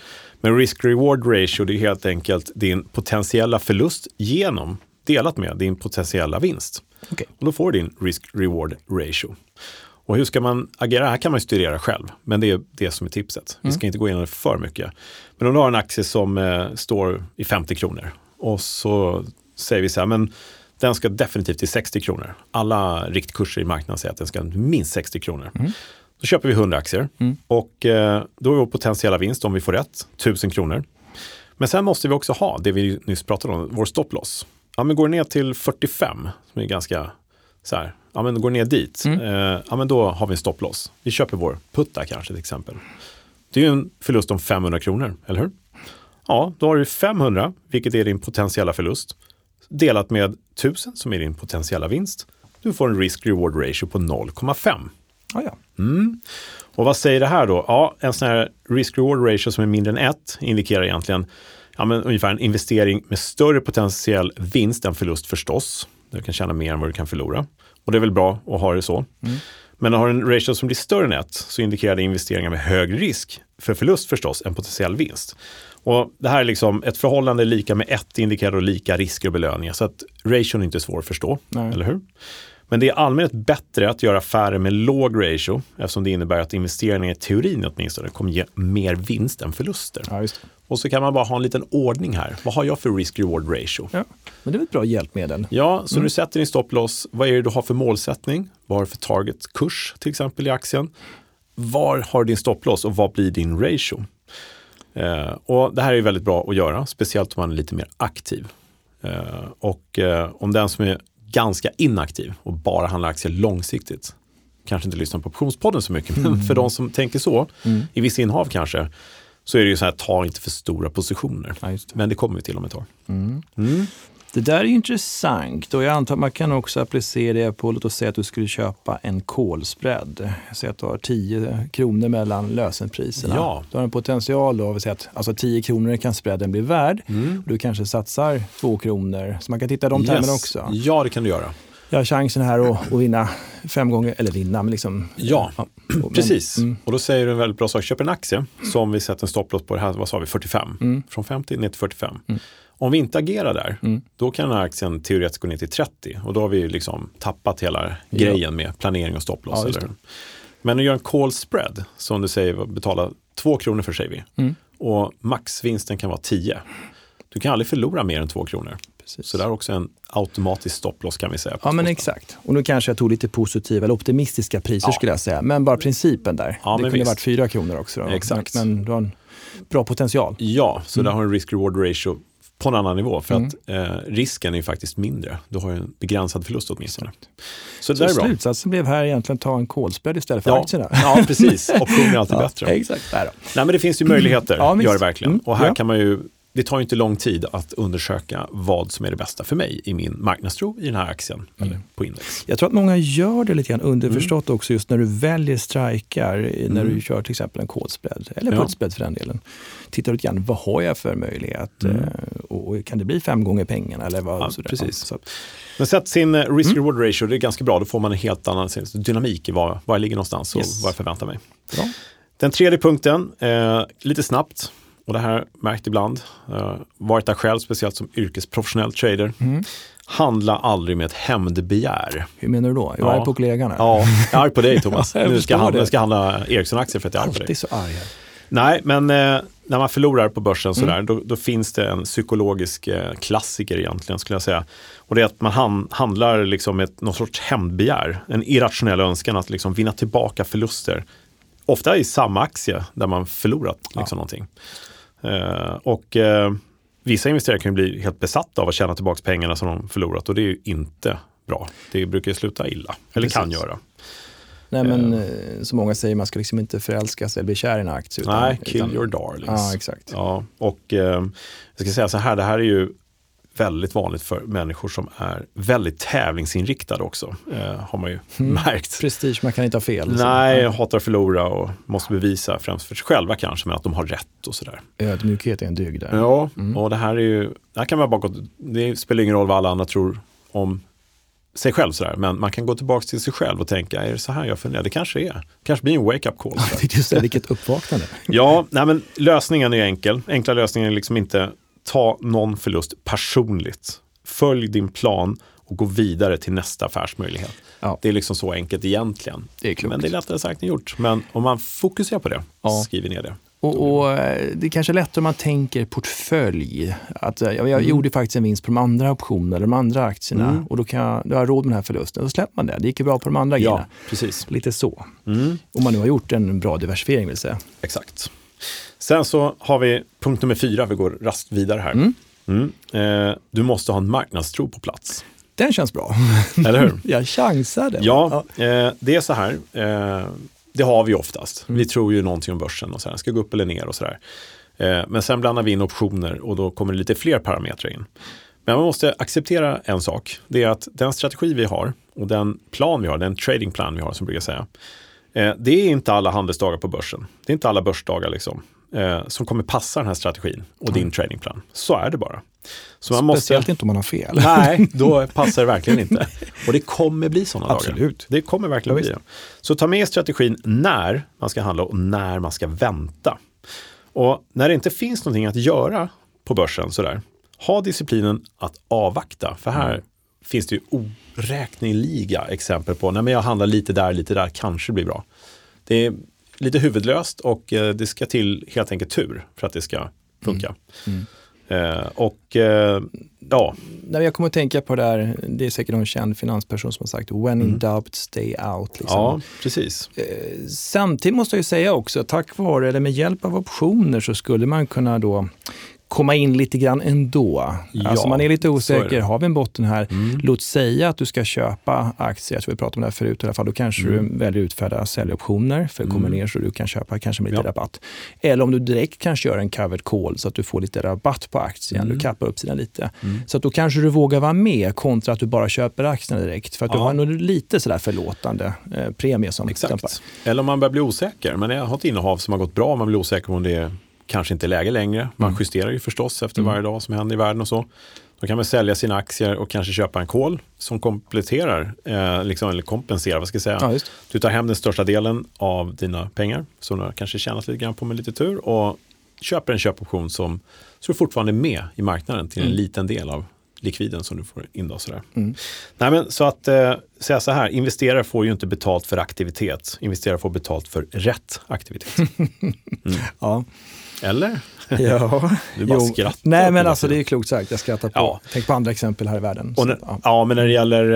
Men risk-reward ratio det är helt enkelt din potentiella förlust genom delat med din potentiella vinst. Okay. Och då får du din risk-reward ratio. Och hur ska man agera? Det här kan man studera själv, men det är det som är tipset. Vi ska mm. inte gå igenom det för mycket. Men om du har en aktie som eh, står i 50 kronor och så säger vi så här, men den ska definitivt till 60 kronor. Alla riktkurser i marknaden säger att den ska minst 60 kronor. Mm. Då köper vi 100 aktier mm. och eh, då är vår potentiella vinst, om vi får rätt, 1000 kronor. Men sen måste vi också ha det vi nyss pratade om, vår stopploss. Ja, men går ner till 45, som är ganska så här, ja men går ner dit, mm. eh, ja men då har vi en stopploss. Vi köper vår putta kanske till exempel. Det är ju en förlust om 500 kronor, eller hur? Ja, då har du 500, vilket är din potentiella förlust, delat med 1000 som är din potentiella vinst. Du får en risk-reward ratio på 0,5. Ah, ja. Mm. Och vad säger det här då? Ja, en sån här risk-reward ratio som är mindre än 1 indikerar egentligen ja, men ungefär en investering med större potentiell vinst än förlust förstås. Du kan tjäna mer än vad du kan förlora. Och det är väl bra att ha det så. Mm. Men har en ratio som blir större än 1 så indikerar det investeringar med hög risk för förlust förstås än potentiell vinst. Och det här är liksom ett förhållande lika med 1 indikerar lika risker och belöningar. Så att ration är inte svår att förstå, Nej. eller hur? Men det är allmänt bättre att göra affärer med låg ratio eftersom det innebär att investeringar i teorin åtminstone kommer ge mer vinst än förluster. Ja, och så kan man bara ha en liten ordning här. Vad har jag för risk-reward ratio? Ja, men det är ett bra hjälpmedel. Ja, så mm. du sätter din stopploss. Vad är det du har för målsättning? Vad har du för target-kurs till exempel i aktien? Var har du din stopploss och vad blir din ratio? Eh, och det här är väldigt bra att göra, speciellt om man är lite mer aktiv. Eh, och eh, om den som är ganska inaktiv och bara handlar aktier långsiktigt, kanske inte lyssnar på optionspodden så mycket, mm. men för de som tänker så, mm. i vissa innehav kanske, så är det ju så här, ta inte för stora positioner. Ja, det. Men det kommer vi till om ett tag. Mm. Det där är intressant och jag antar att man kan också applicera det på, låt oss säga att du skulle köpa en kolspread. Säg att du har 10 kronor mellan lösenpriserna. Ja. Du har en potential då, att alltså 10 kronor kan spreaden bli värd. Mm. Du kanske satsar 2 kronor. Så man kan titta i de yes. termerna också. Ja, det kan du göra. Jag har chansen här att, att vinna fem gånger, eller vinna, men liksom... Ja, ja men, precis. Mm. Och då säger du en väldigt bra sak. Köp en aktie som vi sätter en stopplås på, det här, vad sa vi, 45. Mm. Från 50 ner till 45. Om vi inte agerar där, mm. då kan den här aktien teoretiskt gå ner till 30 och då har vi liksom tappat hela ja. grejen med planering och stopploss. Ja, Men att göra en call spread, som du säger, betala 2 kronor för säger vi, mm. och maxvinsten kan vara 10. Du kan aldrig förlora mer än 2 kronor. Precis. Så det är också en automatisk stopploss kan vi säga. Ja, men exakt. Och nu kanske jag tog lite positiva eller optimistiska priser ja. skulle jag säga. Men bara principen där. Ja, det kunde visst. varit 4 kronor också. Då. Exakt. Men, men du har en bra potential. Ja, så mm. där har du en risk-reward ratio på en annan nivå. För mm. att eh, risken är faktiskt mindre. Du har en begränsad förlust åtminstone. Så, det så är bra. slutsatsen blev här egentligen ta en kolspread istället för ja. aktierna? Ja, precis. Optioner är alltid ja, bättre. Exakt. Nej, men det finns ju möjligheter, ja, gör det verkligen. Mm. Och här ja. kan man ju det tar inte lång tid att undersöka vad som är det bästa för mig i min marknadstro i den här aktien mm. eller på index. Jag tror att många gör det lite grann underförstått mm. också just när du väljer strikar, mm. när du kör till exempel en kodspread eller ja. putspread för den delen. Tittar lite grann, vad har jag för möjlighet mm. Eh, och kan det bli fem gånger pengarna eller vad? Ja, sådär. precis. Så. Men sätt sin eh, risk-reward mm. ratio, det är ganska bra, då får man en helt annan dynamik i var, var jag ligger någonstans och yes. vad jag förväntar mig. Bra. Den tredje punkten, eh, lite snabbt, och det här märkt ibland, uh, varit där själv, speciellt som yrkesprofessionell trader. Mm. Handla aldrig med ett hämndbegär. Hur menar du då? Är du ja. på kollegan? Ja, jag är arg på dig Thomas. nu ska jag, handla, ska handla Ericsson-aktier för att jag är arg på dig. Alltid så arg. Nej, men eh, när man förlorar på börsen sådär, mm. då, då, finns det en psykologisk eh, klassiker egentligen skulle jag säga. Och det är att man han, handlar liksom med någon sorts hämndbegär, en irrationell önskan att liksom vinna tillbaka förluster. Ofta i samma aktie där man förlorat liksom ja. någonting. Eh, och eh, vissa investerare kan bli helt besatta av att tjäna tillbaka pengarna som de förlorat och det är ju inte bra. Det brukar sluta illa, eller Precis. kan göra. Nej men uh, som många säger, man ska liksom inte förälska sig eller bli kär i en aktie. Utan, nej, kill utan, your darlings. Ja, exakt. Ja, och uh, jag ska säga så här, det här är ju väldigt vanligt för människor som är väldigt tävlingsinriktade också. Eh, har man ju mm. märkt. Prestige, man kan inte ha fel. Nej, så. hatar att förlora och måste bevisa främst för sig själva kanske, men att de har rätt och sådär. Ödmjukhet är en dygd där. Ja, mm. och det här är ju, det här kan vara bakåt, det spelar ingen roll vad alla andra tror om sig själv sådär, men man kan gå tillbaka till sig själv och tänka, är det så här jag funderar? Det kanske är. kanske blir en wake-up call. Just det, vilket uppvaknande. ja, nej, men lösningen är enkel. Enkla lösningen är liksom inte ta någon förlust personligt. Följ din plan och gå vidare till nästa affärsmöjlighet. Ja. Det är liksom så enkelt egentligen. Det är. Men det är lättare sagt än gjort. Men om man fokuserar på det, ja. skriver ner det. Och, och, eh, det är kanske lättare om man tänker portfölj. Att, eh, jag, jag mm. gjorde faktiskt en vinst på de andra optionerna, de andra aktierna mm. och då kan jag, då har jag råd med den här förlusten. Då släpper man det. Det gick ju bra på de andra ja, grejerna. Precis. Lite så. Mm. Om man nu har gjort en bra diversifiering vill säga. Exakt. Sen så har vi punkt nummer fyra, vi går rast vidare här. Mm. Mm. Eh, du måste ha en marknadstro på plats. Den känns bra. Eller hur? Jag chansade. Ja, eh, det är så här. Eh, det har vi oftast. Mm. Vi tror ju någonting om börsen och så här, ska gå upp eller ner och sådär. Eh, men sen blandar vi in optioner och då kommer det lite fler parametrar in. Men man måste acceptera en sak. Det är att den strategi vi har och den plan vi har, den tradingplan vi har som brukar säga. Eh, det är inte alla handelsdagar på börsen. Det är inte alla börsdagar liksom eh, som kommer passa den här strategin och din tradingplan. Så är det bara. Så man Speciellt måste... inte om man har fel. Nej, då passar det verkligen inte. Och det kommer bli sådana Absolut. dagar. Det kommer verkligen ja, bli det. Så ta med strategin när man ska handla och när man ska vänta. Och när det inte finns någonting att göra på börsen sådär, ha disciplinen att avvakta. För här mm. finns det ju oräkneliga exempel på, när jag handlar lite där, lite där, kanske blir bra. Det är lite huvudlöst och eh, det ska till helt enkelt tur för att det ska funka. Mm. Eh, och eh, ja. Nej, jag kommer att tänka på det där, det är säkert någon känd finansperson som har sagt when in mm. doubt stay out. Liksom. Ja, precis. Eh, samtidigt måste jag säga också, tack vare eller med hjälp av optioner så skulle man kunna då komma in lite grann ändå. Ja, alltså man är lite osäker, är har vi en botten här? Mm. Låt säga att du ska köpa aktier, jag tror vi pratade om det här förut i alla fall, då kanske mm. du väljer att utfärda säljoptioner för att komma mm. ner så du kan köpa kanske med lite ja. rabatt. Eller om du direkt kanske gör en covered call så att du får lite rabatt på aktien, mm. du kappar upp sidan lite. Mm. Så att då kanske du vågar vara med kontra att du bara köper aktierna direkt. För att ja. du har nog lite sådär förlåtande eh, premie som Exakt. Stämpar. Eller om man börjar bli osäker, men jag har ett innehav som har gått bra, man blir osäker om det är kanske inte är läge längre. Man mm. justerar ju förstås efter mm. varje dag som händer i världen och så. Då kan man sälja sina aktier och kanske köpa en kol som kompletterar, eh, liksom, eller kompenserar, vad ska jag säga. Ja, du tar hem den största delen av dina pengar som du har kanske tjänat lite grann på med lite tur och köper en köpoption som så du fortfarande är med i marknaden till en mm. liten del av likviden som du får in. Då, sådär. Mm. Nej, men, så att eh, säga så här, investerare får ju inte betalt för aktivitet. Investerare får betalt för rätt aktivitet. Mm. ja. Eller? Ja, du bara jo. skrattar. Nej, men alltså det är klokt sagt. Jag skrattar på. Ja. Tänk på andra exempel här i världen. Så, när, ja. ja. men när det gäller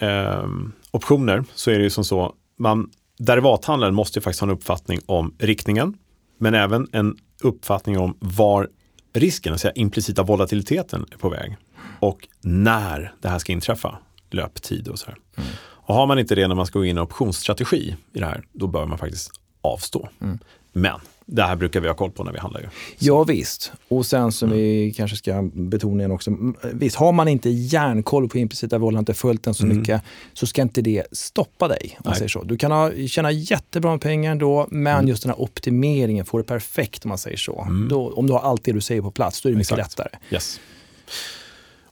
eh, eh, optioner så är det ju som så, man, derivathandlaren måste ju faktiskt ha en uppfattning om riktningen, men även en uppfattning om var risken, alltså implicita volatiliteten är på väg och när det här ska inträffa, löptid och så här. Mm. Och har man inte det när man ska gå in i optionsstrategi i det här, då bör man faktiskt avstå. Mm. Men det här brukar vi ha koll på när vi handlar ju. Ja visst, och sen som mm. vi kanske ska betona igen också. Visst, har man inte järnkoll på implicita våld, inte följt den så mm. mycket, så ska inte det stoppa dig. Om man säger så. Du kan ha, tjäna jättebra med pengar då, men mm. just den här optimeringen, får det perfekt om man säger så. Mm. Då, om du har allt det du säger på plats, då är det mycket Exakt. lättare. Yes.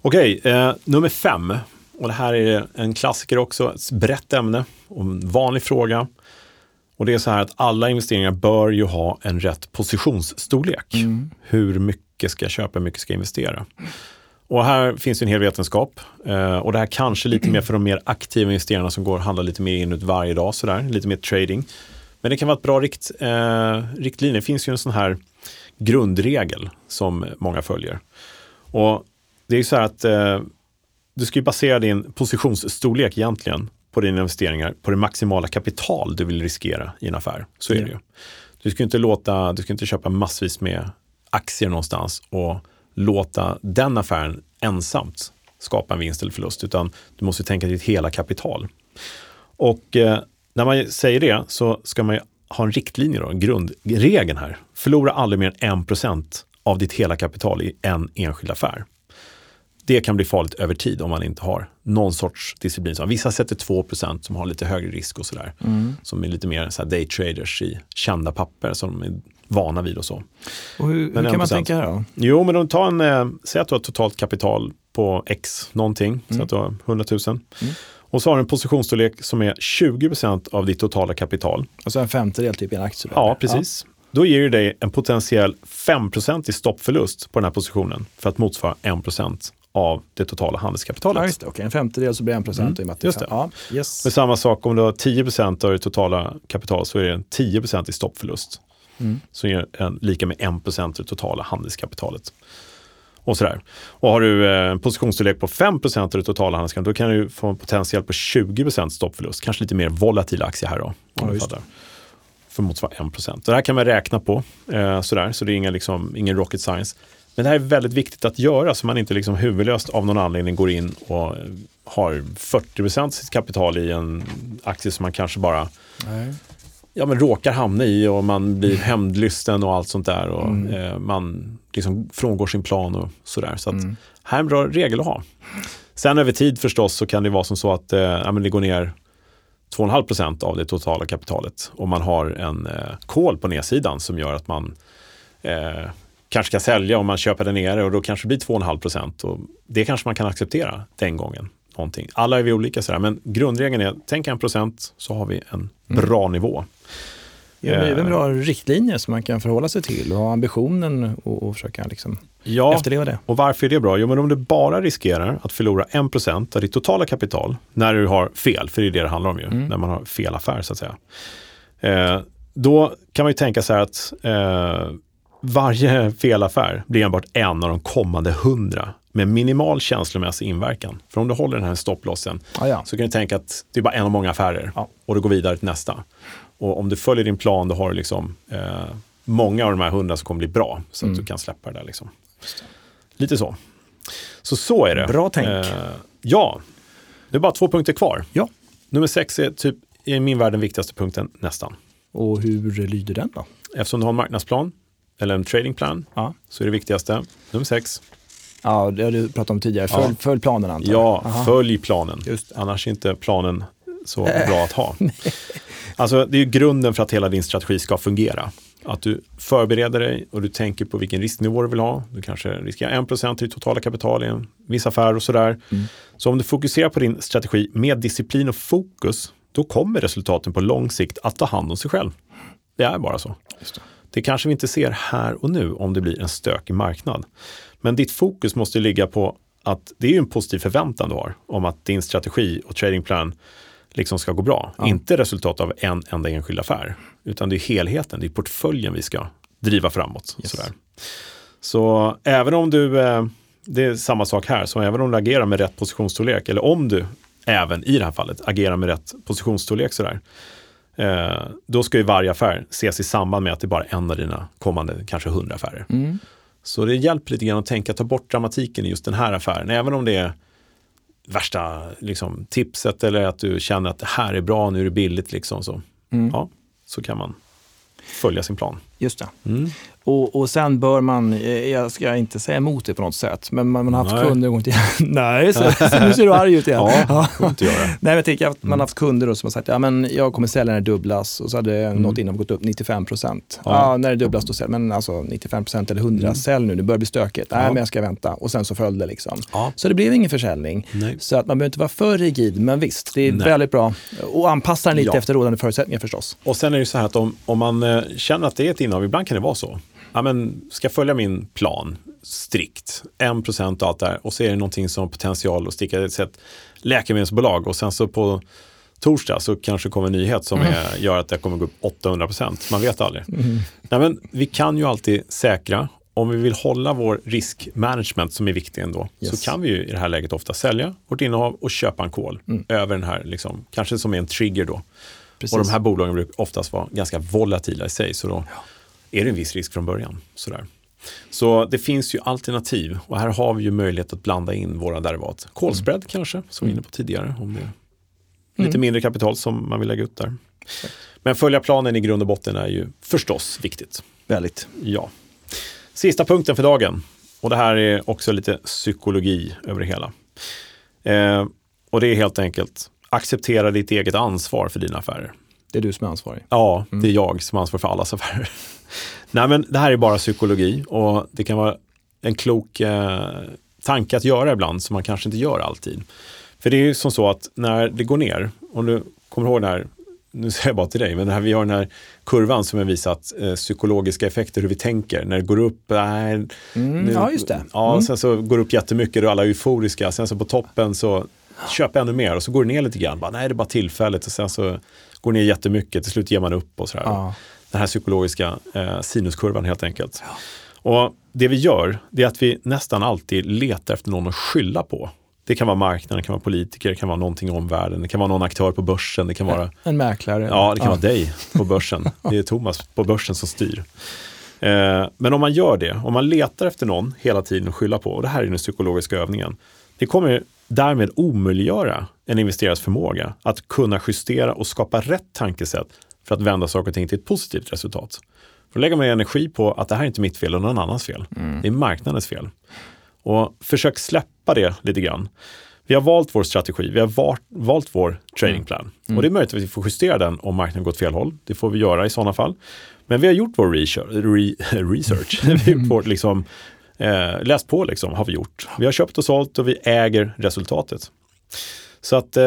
Okej, okay, eh, nummer fem. Och det här är en klassiker också, ett brett ämne och en vanlig fråga. Och det är så här att alla investeringar bör ju ha en rätt positionsstorlek. Mm. Hur mycket ska jag köpa, hur mycket ska jag investera? Och här finns en hel vetenskap. Eh, och det här kanske lite mer för de mer aktiva investerarna som går och handlar lite mer in ut varje dag, sådär, lite mer trading. Men det kan vara ett bra rikt, eh, riktlinje. Det finns ju en sån här grundregel som många följer. Och det är ju så här att eh, du ska ju basera din positionsstorlek egentligen på dina investeringar på det maximala kapital du vill riskera i en affär. Så är ja. det ju. Du ska inte, låta, du ska inte köpa massvis med aktier någonstans och låta den affären ensamt skapa en vinst eller förlust, utan du måste tänka ditt hela kapital. Och eh, när man säger det så ska man ha en riktlinje, då, en grundregel här. Förlora aldrig mer än 1% av ditt hela kapital i en enskild affär det kan bli farligt över tid om man inte har någon sorts disciplin. Så vissa sätter 2% som har lite högre risk och sådär. Mm. Som är lite mer så daytraders i kända papper som de är vana vid och så. Och hur, hur kan man tänka här då? Jo, men de tar en, eh, säg att du har totalt kapital på X någonting, mm. så att du har 100 000. Mm. Och så har du en positionsstorlek som är 20% av ditt totala kapital. Alltså en femtedel typ i en aktie? Då, ja, precis. Ja. Då ger det dig en potentiell 5% i stoppförlust på den här positionen för att motsvara 1 av det totala handelskapitalet. Ja, just det. Okay. En femtedel så blir det en procent. Mm. Just det. Ja, yes. Men samma sak om du har 10% av det totala kapitalet så är det 10% i stoppförlust. Mm. Som ger en, lika med 1 av det totala handelskapitalet. Och sådär. Och har du eh, en positionsstorlek på 5% av det totala handelskapitalet då kan du få en potentiell på 20% stoppförlust. Kanske lite mer volatila aktier här då. Om ja, för motsvara 1% Det här kan man räkna på, eh, sådär, så det är inga, liksom, ingen rocket science. Men det här är väldigt viktigt att göra så man inte liksom huvudlöst av någon anledning går in och har 40% sitt kapital i en aktie som man kanske bara Nej. Ja, men råkar hamna i och man blir hämndlysten och allt sånt där. Och, mm. eh, man liksom frångår sin plan och sådär. Så att, mm. här är en bra regel att ha. Sen över tid förstås så kan det vara som så att eh, ja, men det går ner 2,5% av det totala kapitalet och man har en eh, kol på nedsidan som gör att man eh, kanske ska sälja om man köper det nere och då kanske det blir 2,5 procent. Det kanske man kan acceptera den gången. Någonting. Alla är vi olika sådär, men grundregeln är tänk en procent så har vi en mm. bra nivå. Ja, det är en bra riktlinje som man kan förhålla sig till och ha ambitionen och, och försöka liksom ja, efterleva det. Och varför är det bra? Jo, men om du bara riskerar att förlora 1% av ditt totala kapital när du har fel, för det är det det handlar om ju, mm. när man har fel affär så att säga. Eh, då kan man ju tänka så här att eh, varje felaffär blir enbart en av de kommande hundra med minimal känslomässig inverkan. För om du håller den här stopplossen ah, ja. så kan du tänka att det är bara en av många affärer ja. och du går vidare till nästa. Och om du följer din plan, då har du liksom, eh, många av de här hundra som kommer bli bra, så mm. att du kan släppa det där. Liksom. Lite så. Så så är det. Bra tänk. Eh, ja, det är bara två punkter kvar. Ja. Nummer sex är typ i min värld den viktigaste punkten nästan. Och hur lyder den då? Eftersom du har en marknadsplan eller en tradingplan ja. så är det viktigaste nummer sex. Ja, det har du pratat om tidigare. Följ, ja. följ planen antar jag. Ja, Aha. följ planen. Annars är inte planen så äh. bra att ha. alltså, det är grunden för att hela din strategi ska fungera. Att du förbereder dig och du tänker på vilken risknivå du vill ha. Du kanske riskerar 1% i totala kapital i en viss affär och sådär. Mm. Så om du fokuserar på din strategi med disciplin och fokus, då kommer resultaten på lång sikt att ta hand om sig själv. Det är bara så. Det. Det kanske vi inte ser här och nu om det blir en stökig marknad. Men ditt fokus måste ligga på att det är ju en positiv förväntan du har om att din strategi och tradingplan liksom ska gå bra. Ja. Inte resultat av en enda enskild affär, utan det är helheten, det är portföljen vi ska driva framåt. Yes. Sådär. Så även om du, eh, det är samma sak här, så även om du agerar med rätt positionsstorlek, eller om du även i det här fallet agerar med rätt positionsstorlek sådär, då ska ju varje affär ses i samband med att det är bara en av dina kommande kanske hundra affärer. Mm. Så det hjälper lite grann att tänka, ta bort dramatiken i just den här affären, även om det är värsta liksom, tipset eller att du känner att det här är bra, nu är det billigt. Liksom, så, mm. ja, så kan man följa sin plan. Just det. Mm. Och, och sen bör man, eh, jag ska inte säga emot det på något sätt, men man, man har haft Nej. kunder gång till Nej, så, så, nu ser du arg ut igen. Ja, ja. inte göra. Nej, men jag tänker att man har mm. haft kunder då som har sagt, ja men jag kommer sälja när det dubblas och så hade mm. något innan gått upp 95 procent. Ja. ja. när det dubblas då sälj, men alltså 95 procent eller 100, mm. sälj nu, det börjar bli stökigt. Nej, men jag ska vänta. Och sen så föll det liksom. Ja. Så det blev ingen försäljning. Nej. Så att man behöver inte vara för rigid, men visst, det är Nej. väldigt bra. Och anpassa den lite ja. efter rådande förutsättningar förstås. Och sen är det så här att om, om man eh, känner att det är ett innehav, ibland kan det vara så ja, men ska följa min plan strikt, 1% av allt det här och så är det någonting som har potential att sticka ett läkemedelsbolag och sen så på torsdag så kanske kommer en nyhet som är, mm. gör att det kommer gå upp 800% Man vet aldrig. Mm. Nej, men vi kan ju alltid säkra. Om vi vill hålla vår riskmanagement som är viktig ändå, yes. så kan vi ju i det här läget ofta sälja vårt innehav och köpa en kol mm. över den här, liksom, kanske som är en trigger då. Precis. Och de här bolagen brukar oftast vara ganska volatila i sig, så då ja är det en viss risk från början. Sådär. Så det finns ju alternativ och här har vi ju möjlighet att blanda in våra derivat. Callspread mm. kanske, som vi var inne på tidigare, om det är lite mm. mindre kapital som man vill lägga ut där. Men följa planen i grund och botten är ju förstås viktigt. Väldigt. Ja. Sista punkten för dagen. Och det här är också lite psykologi över det hela. Eh, och det är helt enkelt acceptera ditt eget ansvar för dina affärer. Det är du som är ansvarig? Ja, mm. det är jag som är ansvarig för allas affärer. Nej, men det här är bara psykologi och det kan vara en klok eh, tanke att göra ibland som man kanske inte gör alltid. För det är ju som så att när det går ner, om du kommer ihåg den här, nu säger jag bara till dig, men här, vi har den här kurvan som har visat eh, psykologiska effekter, hur vi tänker. När det går upp, äh, mm, nu, ja just det. Ja, mm. sen så går det upp jättemycket, är alla euforiska. Sen så på toppen så köp ännu mer och så går det ner lite grann. Bara, nej, det är bara tillfälligt och sen så går ner jättemycket, till slut ger man upp och sådär. Ja. Den här psykologiska eh, sinuskurvan helt enkelt. Ja. Och Det vi gör, det är att vi nästan alltid letar efter någon att skylla på. Det kan vara marknaden, det kan vara politiker, det kan vara någonting i omvärlden, det kan vara någon aktör på börsen, det kan vara... En mäklare. Ja, det kan ja. vara dig på börsen. Det är Thomas på börsen som styr. Eh, men om man gör det, om man letar efter någon hela tiden att skylla på, och det här är den psykologiska övningen, det kommer därmed omöjliggöra en investerares förmåga att kunna justera och skapa rätt tankesätt för att vända saker och ting till ett positivt resultat. För då lägger man energi på att det här är inte mitt fel och någon annans fel. Mm. Det är marknadens fel. Och försök släppa det lite grann. Vi har valt vår strategi, vi har valt, valt vår tradingplan. Mm. Och det är möjligt att vi får justera den om marknaden går åt fel håll. Det får vi göra i sådana fall. Men vi har gjort vår research. Re, research. vi har liksom, eh, läst på liksom, har vi gjort. Vi har köpt och sålt och vi äger resultatet. Så att eh,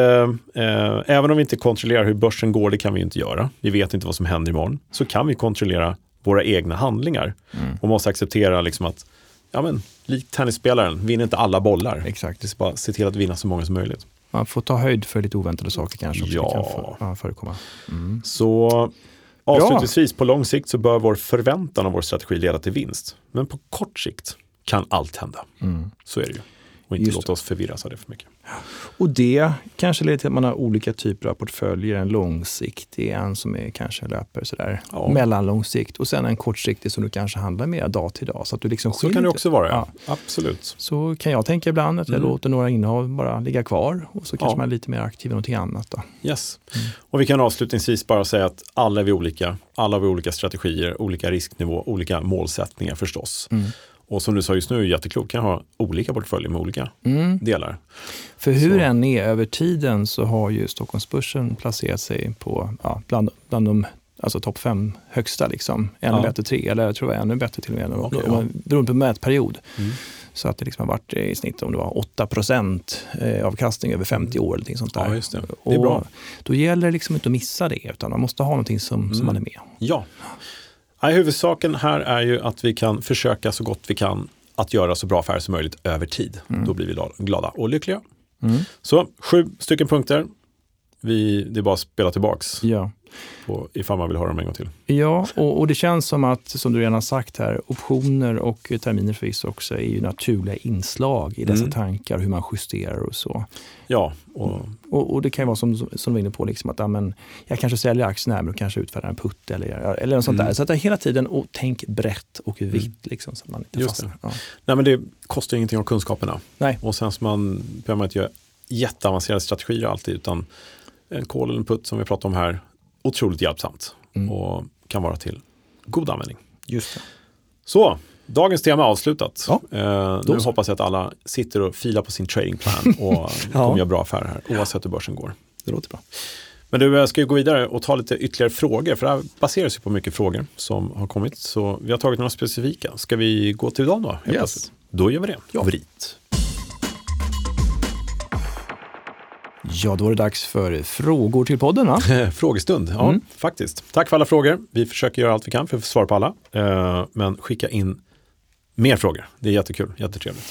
eh, även om vi inte kontrollerar hur börsen går, det kan vi inte göra. Vi vet inte vad som händer imorgon. Så kan vi kontrollera våra egna handlingar mm. och måste acceptera liksom att, ja men, likt tennisspelaren, vinner inte alla bollar. Exakt. Det är bara se till att vinna så många som möjligt. Man får ta höjd för lite oväntade saker kanske. Ja. kan för, ja, förekomma. Mm. Så Avslutningsvis, på lång sikt så bör vår förväntan av vår strategi leda till vinst. Men på kort sikt kan allt hända. Mm. Så är det ju. Och inte låta oss förvirras av det för mycket. Och det kanske leder till att man har olika typer av portföljer. En långsiktig, en som är kanske löper sådär ja. mellanlång sikt och sen en kortsiktig som du kanske handlar mer dag till dag. Så, att du liksom så kan det också vara, ja. Absolut. Så kan jag tänka ibland att jag mm. låter några innehav bara ligga kvar och så kanske ja. man är lite mer aktiv i någonting annat. Då. Yes. Mm. Och vi kan avslutningsvis bara säga att alla är vi olika. Alla har vi olika strategier, olika risknivå, olika målsättningar förstås. Mm. Och som du sa just nu, jätteklokt, kan ha olika portföljer med olika mm. delar. För hur än är över tiden så har ju Stockholmsbörsen placerat sig på ja, bland, bland de alltså topp fem högsta, liksom. ännu ja. bättre tre, eller jag tror det var ännu bättre till och med, okay, ja. beroende på mätperiod. Mm. Så att det liksom har varit i snitt om det var 8 procent eh, avkastning över 50 år. Eller sånt där. Ja, just det. det är bra. Då gäller det liksom inte att missa det, utan man måste ha någonting som, mm. som man är med. Ja. Nej, huvudsaken här är ju att vi kan försöka så gott vi kan att göra så bra affärer som möjligt över tid. Mm. Då blir vi glada och lyckliga. Mm. Så sju stycken punkter. Vi, det är bara att spela tillbaks. Ja på, ifall man vill höra dem en gång till. Ja, och, och, det känns som att, som du redan sagt här, optioner och terminer förvisso också är ju naturliga inslag i dessa mm. tankar, hur man justerar och så. Ja. Och, och, och det kan ju vara som, som du var inne på, liksom att ja, men, jag kanske säljer aktien här men kanske utfärdar en putt eller, eller något sånt mm. där. Så att hela tiden, och tänk brett och vitt mm. liksom, så att man inte Just fastnar. Ja. Nej, men det kostar ingenting av kunskaperna. Nej. Och sen så man, behöver man inte göra jätteavancerade strategier alltid, utan en call eller en putt som vi pratar om här, otroligt hjälpsamt mm. och kan vara till god användning. Just det. Så, dagens tema är avslutat. Ja, eh, nu hoppas jag att alla sitter och filar på sin tradingplan och ja. kommer göra bra affärer här, oavsett hur börsen går. Det låter bra. Men du, jag ska gå vidare och ta lite ytterligare frågor, för det här baseras ju på mycket frågor som har kommit. Så vi har tagit några specifika. Ska vi gå till dem då? Yes. Då gör vi det. Ja. Vrit. Ja, då är det dags för frågor till podden va? Frågestund, ja mm. faktiskt. Tack för alla frågor. Vi försöker göra allt vi kan för att svara på alla. Uh, men skicka in mer frågor. Det är jättekul, jättetrevligt.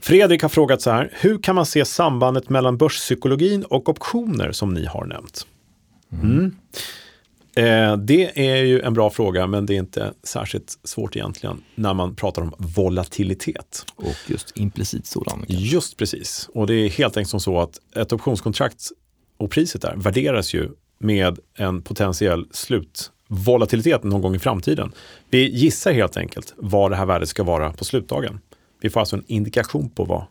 Fredrik har frågat så här, hur kan man se sambandet mellan börspsykologin och optioner som ni har nämnt? Mm. Eh, det är ju en bra fråga, men det är inte särskilt svårt egentligen när man pratar om volatilitet. Och just implicit sådan. Just precis. Och det är helt enkelt som så att ett optionskontrakt och priset där värderas ju med en potentiell slutvolatilitet någon gång i framtiden. Vi gissar helt enkelt vad det här värdet ska vara på slutdagen. Vi får alltså en indikation på vad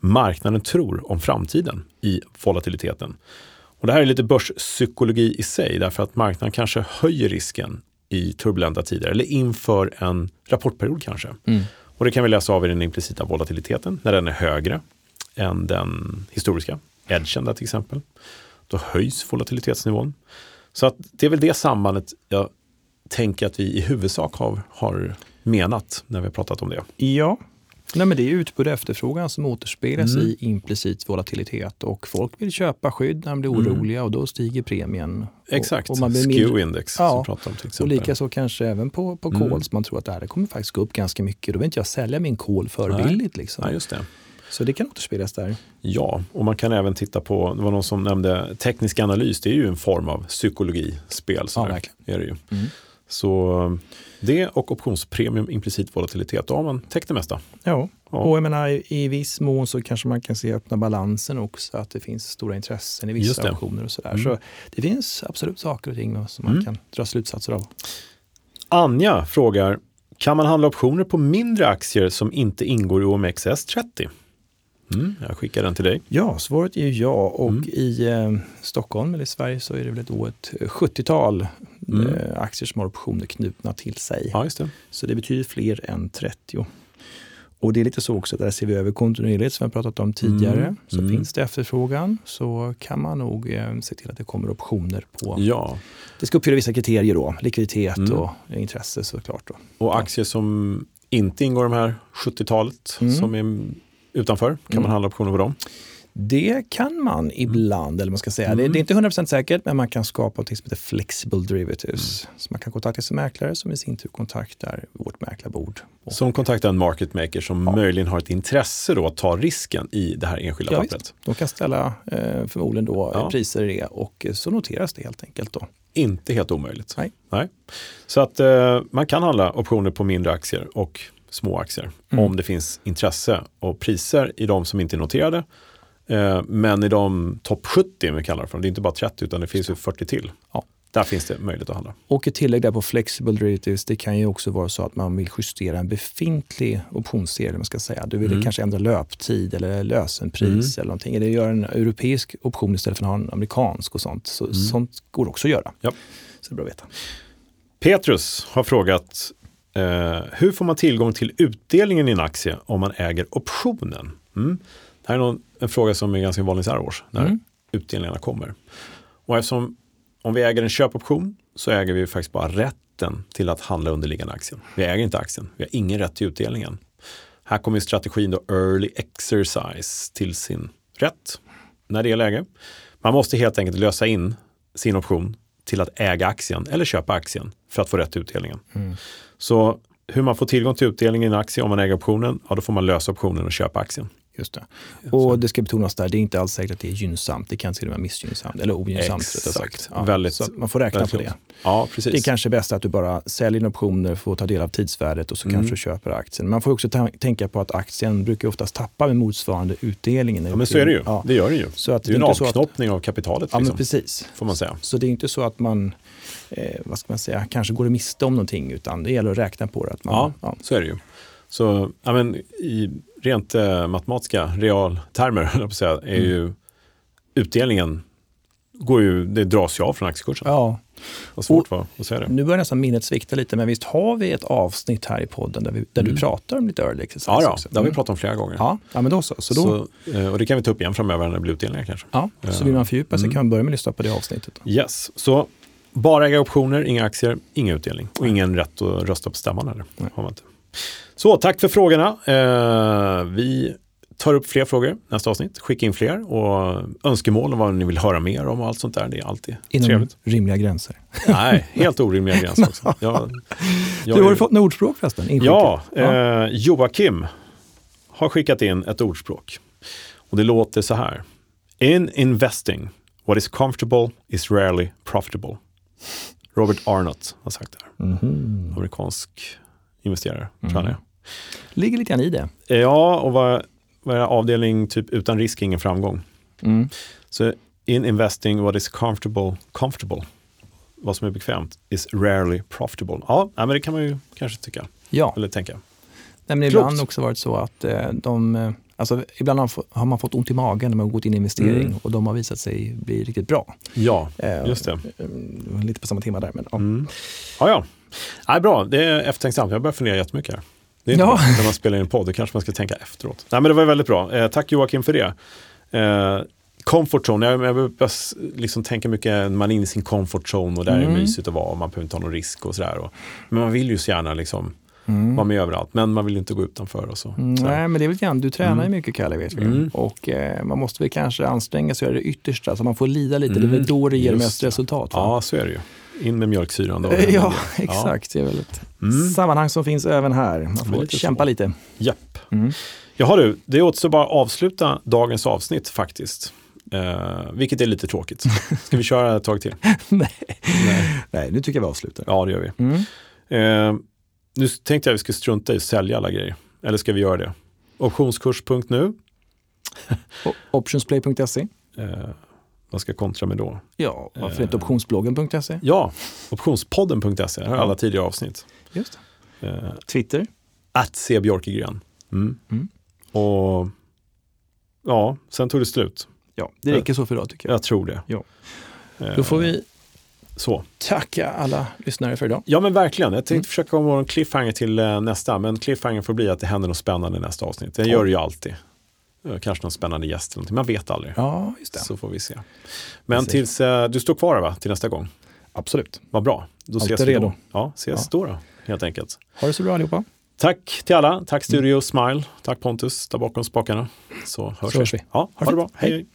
marknaden tror om framtiden i volatiliteten. Och det här är lite börspsykologi i sig, därför att marknaden kanske höjer risken i turbulenta tider eller inför en rapportperiod kanske. Mm. Och det kan vi läsa av i den implicita volatiliteten, när den är högre än den historiska, edgen där till exempel. Då höjs volatilitetsnivån. Så att det är väl det sambandet jag tänker att vi i huvudsak har, har menat när vi har pratat om det. Ja, Nej, men det är utbud och efterfrågan som återspeglas mm. i implicit volatilitet och folk vill köpa skydd när de blir mm. oroliga mm. och då stiger premien. Exakt, och, och man SKEW-index ja, som pratar om till exempel. Och likaså kanske även på, på kol, mm. man tror att det här kommer faktiskt gå upp ganska mycket. Då vill inte jag sälja min kol för billigt. Liksom. Nej, just det. Så det kan återspeglas där. Ja, och man kan även titta på, det var någon som nämnde teknisk analys, det är ju en form av psykologispel. Ja, verkligen. Är det ju. Mm. Så det och optionspremium implicit volatilitet, då har man täckt det mesta. Ja, ja. och jag menar i, viss mån så kanske man kan se öppna balansen också, att det finns stora intressen i vissa optioner och sådär. Mm. Så det finns absolut saker och ting som man mm. kan dra slutsatser av. Anja frågar, kan man handla optioner på mindre aktier som inte ingår i OMXS30? Mm, jag skickar den till dig. Ja, svaret är ja. Och mm. i eh, Stockholm eller i Sverige så är det väl ett, ett 70-tal mm. eh, aktier som har optioner knutna till sig. Ja, det. Så det betyder fler än 30. Och det är lite så också, där ser vi över kontinuerligt som vi pratat om tidigare. Mm. Så mm. finns det efterfrågan så kan man nog eh, se till att det kommer optioner på. Ja. Det ska uppfylla vissa kriterier då, likviditet mm. och intresse såklart. Då. Och aktier som inte ingår i de här 70-talet mm. som är utanför? Kan mm. man handla optioner på dem? Det kan man ibland, eller man ska säga. Mm. Det, det, är inte 100% säkert, men man kan skapa något som heter flexible derivatives. Mm. Så man kan kontakta sin mäklare som i sin tur kontaktar vårt mäklarbord. Som kontaktar en market maker som ja. möjligen har ett intresse då att ta risken i det här enskilda ja, pappret. De kan ställa eh, förmodligen då ja. priser i det och så noteras det helt enkelt. Då. inte helt omöjligt. Nej. Nej. Så att eh, man kan handla optioner på mindre aktier och små aktier mm. om det finns intresse och priser i de som inte är noterade. Eh, men i de topp 70, vi kallar det för, det är inte bara 30 utan det finns ju 40 till. Ja. Där finns det möjlighet att handla. Och ett tillägg där på flexible derivatives, det kan ju också vara så att man vill justera en befintlig optionsserie. Man ska säga. Du vill mm. kanske ändra löptid eller lösenpris mm. eller någonting. Eller göra en europeisk option istället för att ha en amerikansk och sånt. Så, mm. Sånt går också att göra. Ja. Så det är bra att veta. Petrus har frågat eh, hur får man tillgång till utdelningen i en aktie om man äger optionen? Mm. Det här är någon, en fråga som är ganska vanlig så här års, när mm. utdelningarna kommer. Och eftersom om vi äger en köpoption så äger vi faktiskt bara rätten till att handla underliggande aktien. Vi äger inte aktien, vi har ingen rätt till utdelningen. Här kommer strategin då early exercise till sin rätt när det är läge. Man måste helt enkelt lösa in sin option till att äga aktien eller köpa aktien för att få rätt till utdelningen. Mm. Så hur man får tillgång till utdelningen i en aktie om man äger optionen, ja då får man lösa optionen och köpa aktien. Just det. Och det ska betonas där, det är inte alls säkert att det är gynnsamt. Det kan till och med missgynnsamt eller ogynnsamt. Exakt. Ja, väldigt, så man får räkna på det. Ja, precis. Det är kanske bäst att du bara säljer optioner, får ta del av tidsvärdet och så mm. kanske du köper aktien. Man får också tänka på att aktien brukar oftast tappa med motsvarande utdelningen. Ja, men så är det ju. Ja. Det gör den ju. Så att det är en avknoppning att, av kapitalet. Ja, liksom, men precis. Får man säga. Så det är inte så att man eh, vad ska man säga, kanske går miste om någonting, utan det gäller att räkna på det. Att man, ja, ja, så är det ju. Så ja, men, i rent eh, matematiska realtermer är mm. ju utdelningen går ju, det dras ju av från aktiekursen. Ja. Vad svårt var att säga det. Nu börjar nästan minnet svikta lite, men visst har vi ett avsnitt här i podden där, vi, där mm. du pratar om lite early exercise? Ja, ja det har vi mm. pratat om flera gånger. Ja, ja men då så. så, då... så eh, och det kan vi ta upp igen framöver när det blir utdelningar kanske. Ja, så vill man fördjupa sig mm. kan man börja med att lyssna på det avsnittet. Då. Yes, så bara äga optioner, inga aktier, ingen utdelning och ingen rätt att rösta på stämman heller. Har man inte. Så tack för frågorna. Eh, vi tar upp fler frågor nästa avsnitt. Skicka in fler och önskemål om vad ni vill höra mer om och allt sånt där. Det är alltid Inom trevligt. rimliga gränser. Nej, helt orimliga gränser också. Jag, jag du har ju fått något ordspråk förresten? Ja, eh, Joakim har skickat in ett ordspråk. Och det låter så här. In investing, what is comfortable is rarely profitable. Robert Arnott har sagt det här. Mm -hmm. Amerikansk investerare, mm. tror jag. Ligger lite grann i det. Ja, och vad, vad är avdelning typ utan risk, ingen framgång. Mm. Så in investing, what is comfortable, comfortable, vad som är bekvämt, is rarely profitable. Ja, men det kan man ju kanske tycka. Ja. Eller tänka. Nej, men ibland också varit så att eh, de eh, Alltså, ibland har man fått ont i magen när man gått in i investering mm. och de har visat sig bli riktigt bra. Ja, eh, just det. Lite på samma tema där. Men, ja. Mm. ja, ja. Nej, bra, det är eftertänksamt. Jag börjar fundera jättemycket här. Det är inte ja. när man spelar in en podd, det kanske man ska tänka efteråt. Nej, men det var väldigt bra. Eh, tack Joakim för det. Eh, comfort zone, jag, jag behöver liksom tänka mycket, man är inne i sin comfort zone och där mm. är det mysigt att vara och man behöver inte ha någon risk och sådär. Men man vill ju så gärna liksom Mm. Vara med överallt, men man vill inte gå utanför. Och så. Mm, nej, men det är väl grann, du tränar mm. ju mycket Kalle vet vi. Mm. Och eh, man måste väl kanske anstränga sig och göra det yttersta, så man får lida lite. Det är väl mm. då det ger Just mest resultat. Va? Ja, så är det ju. In med mjölksyran då. ja, exakt. Det är väl ett mm. sammanhang som finns även här. Man får lite kämpa så. lite. Japp. Mm. Jaha du, det återstår bara att avsluta dagens avsnitt faktiskt. Uh, vilket är lite tråkigt. Ska vi köra ett tag till? Nej. Nej. Nej, nu tycker jag vi avslutar. Ja, det gör vi. Mm. Uh, nu tänkte jag att vi skulle strunta i att sälja alla grejer. Eller ska vi göra det? Optionskurs.nu. Optionsplay.se. Uh, vad ska jag kontra med då? Ja, varför inte optionsbloggen.se? Ja, optionspodden.se. Här har alla tidigare avsnitt. Just Twitter. Att se Björkegren. Mm. Mm. Och ja, sen tog det slut. Ja, det räcker så för idag tycker jag. Jag tror det. Ja. Då får vi så. Tacka alla lyssnare för idag. Ja men verkligen. Jag tänkte mm. försöka komma en cliffhanger till eh, nästa. Men cliffhanger får bli att det händer något spännande i nästa avsnitt. Det gör det ju alltid. Kanske någon spännande gäst eller någonting. Man vet aldrig. Ja, just det. Så får vi se. Men tills, eh, du står kvar va? Till nästa gång? Absolut. Vad bra. Då Allt ses är vi redo. då. Ja, ses ja. då, då helt enkelt. Ha det så bra allihopa. Tack till alla. Tack Studio mm. Smile. Tack Pontus där bakom spakarna. Så hörs, så hörs vi. Ja, ha, ha det bra. hej. hej.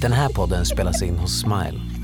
Den här podden spelas in hos Smile.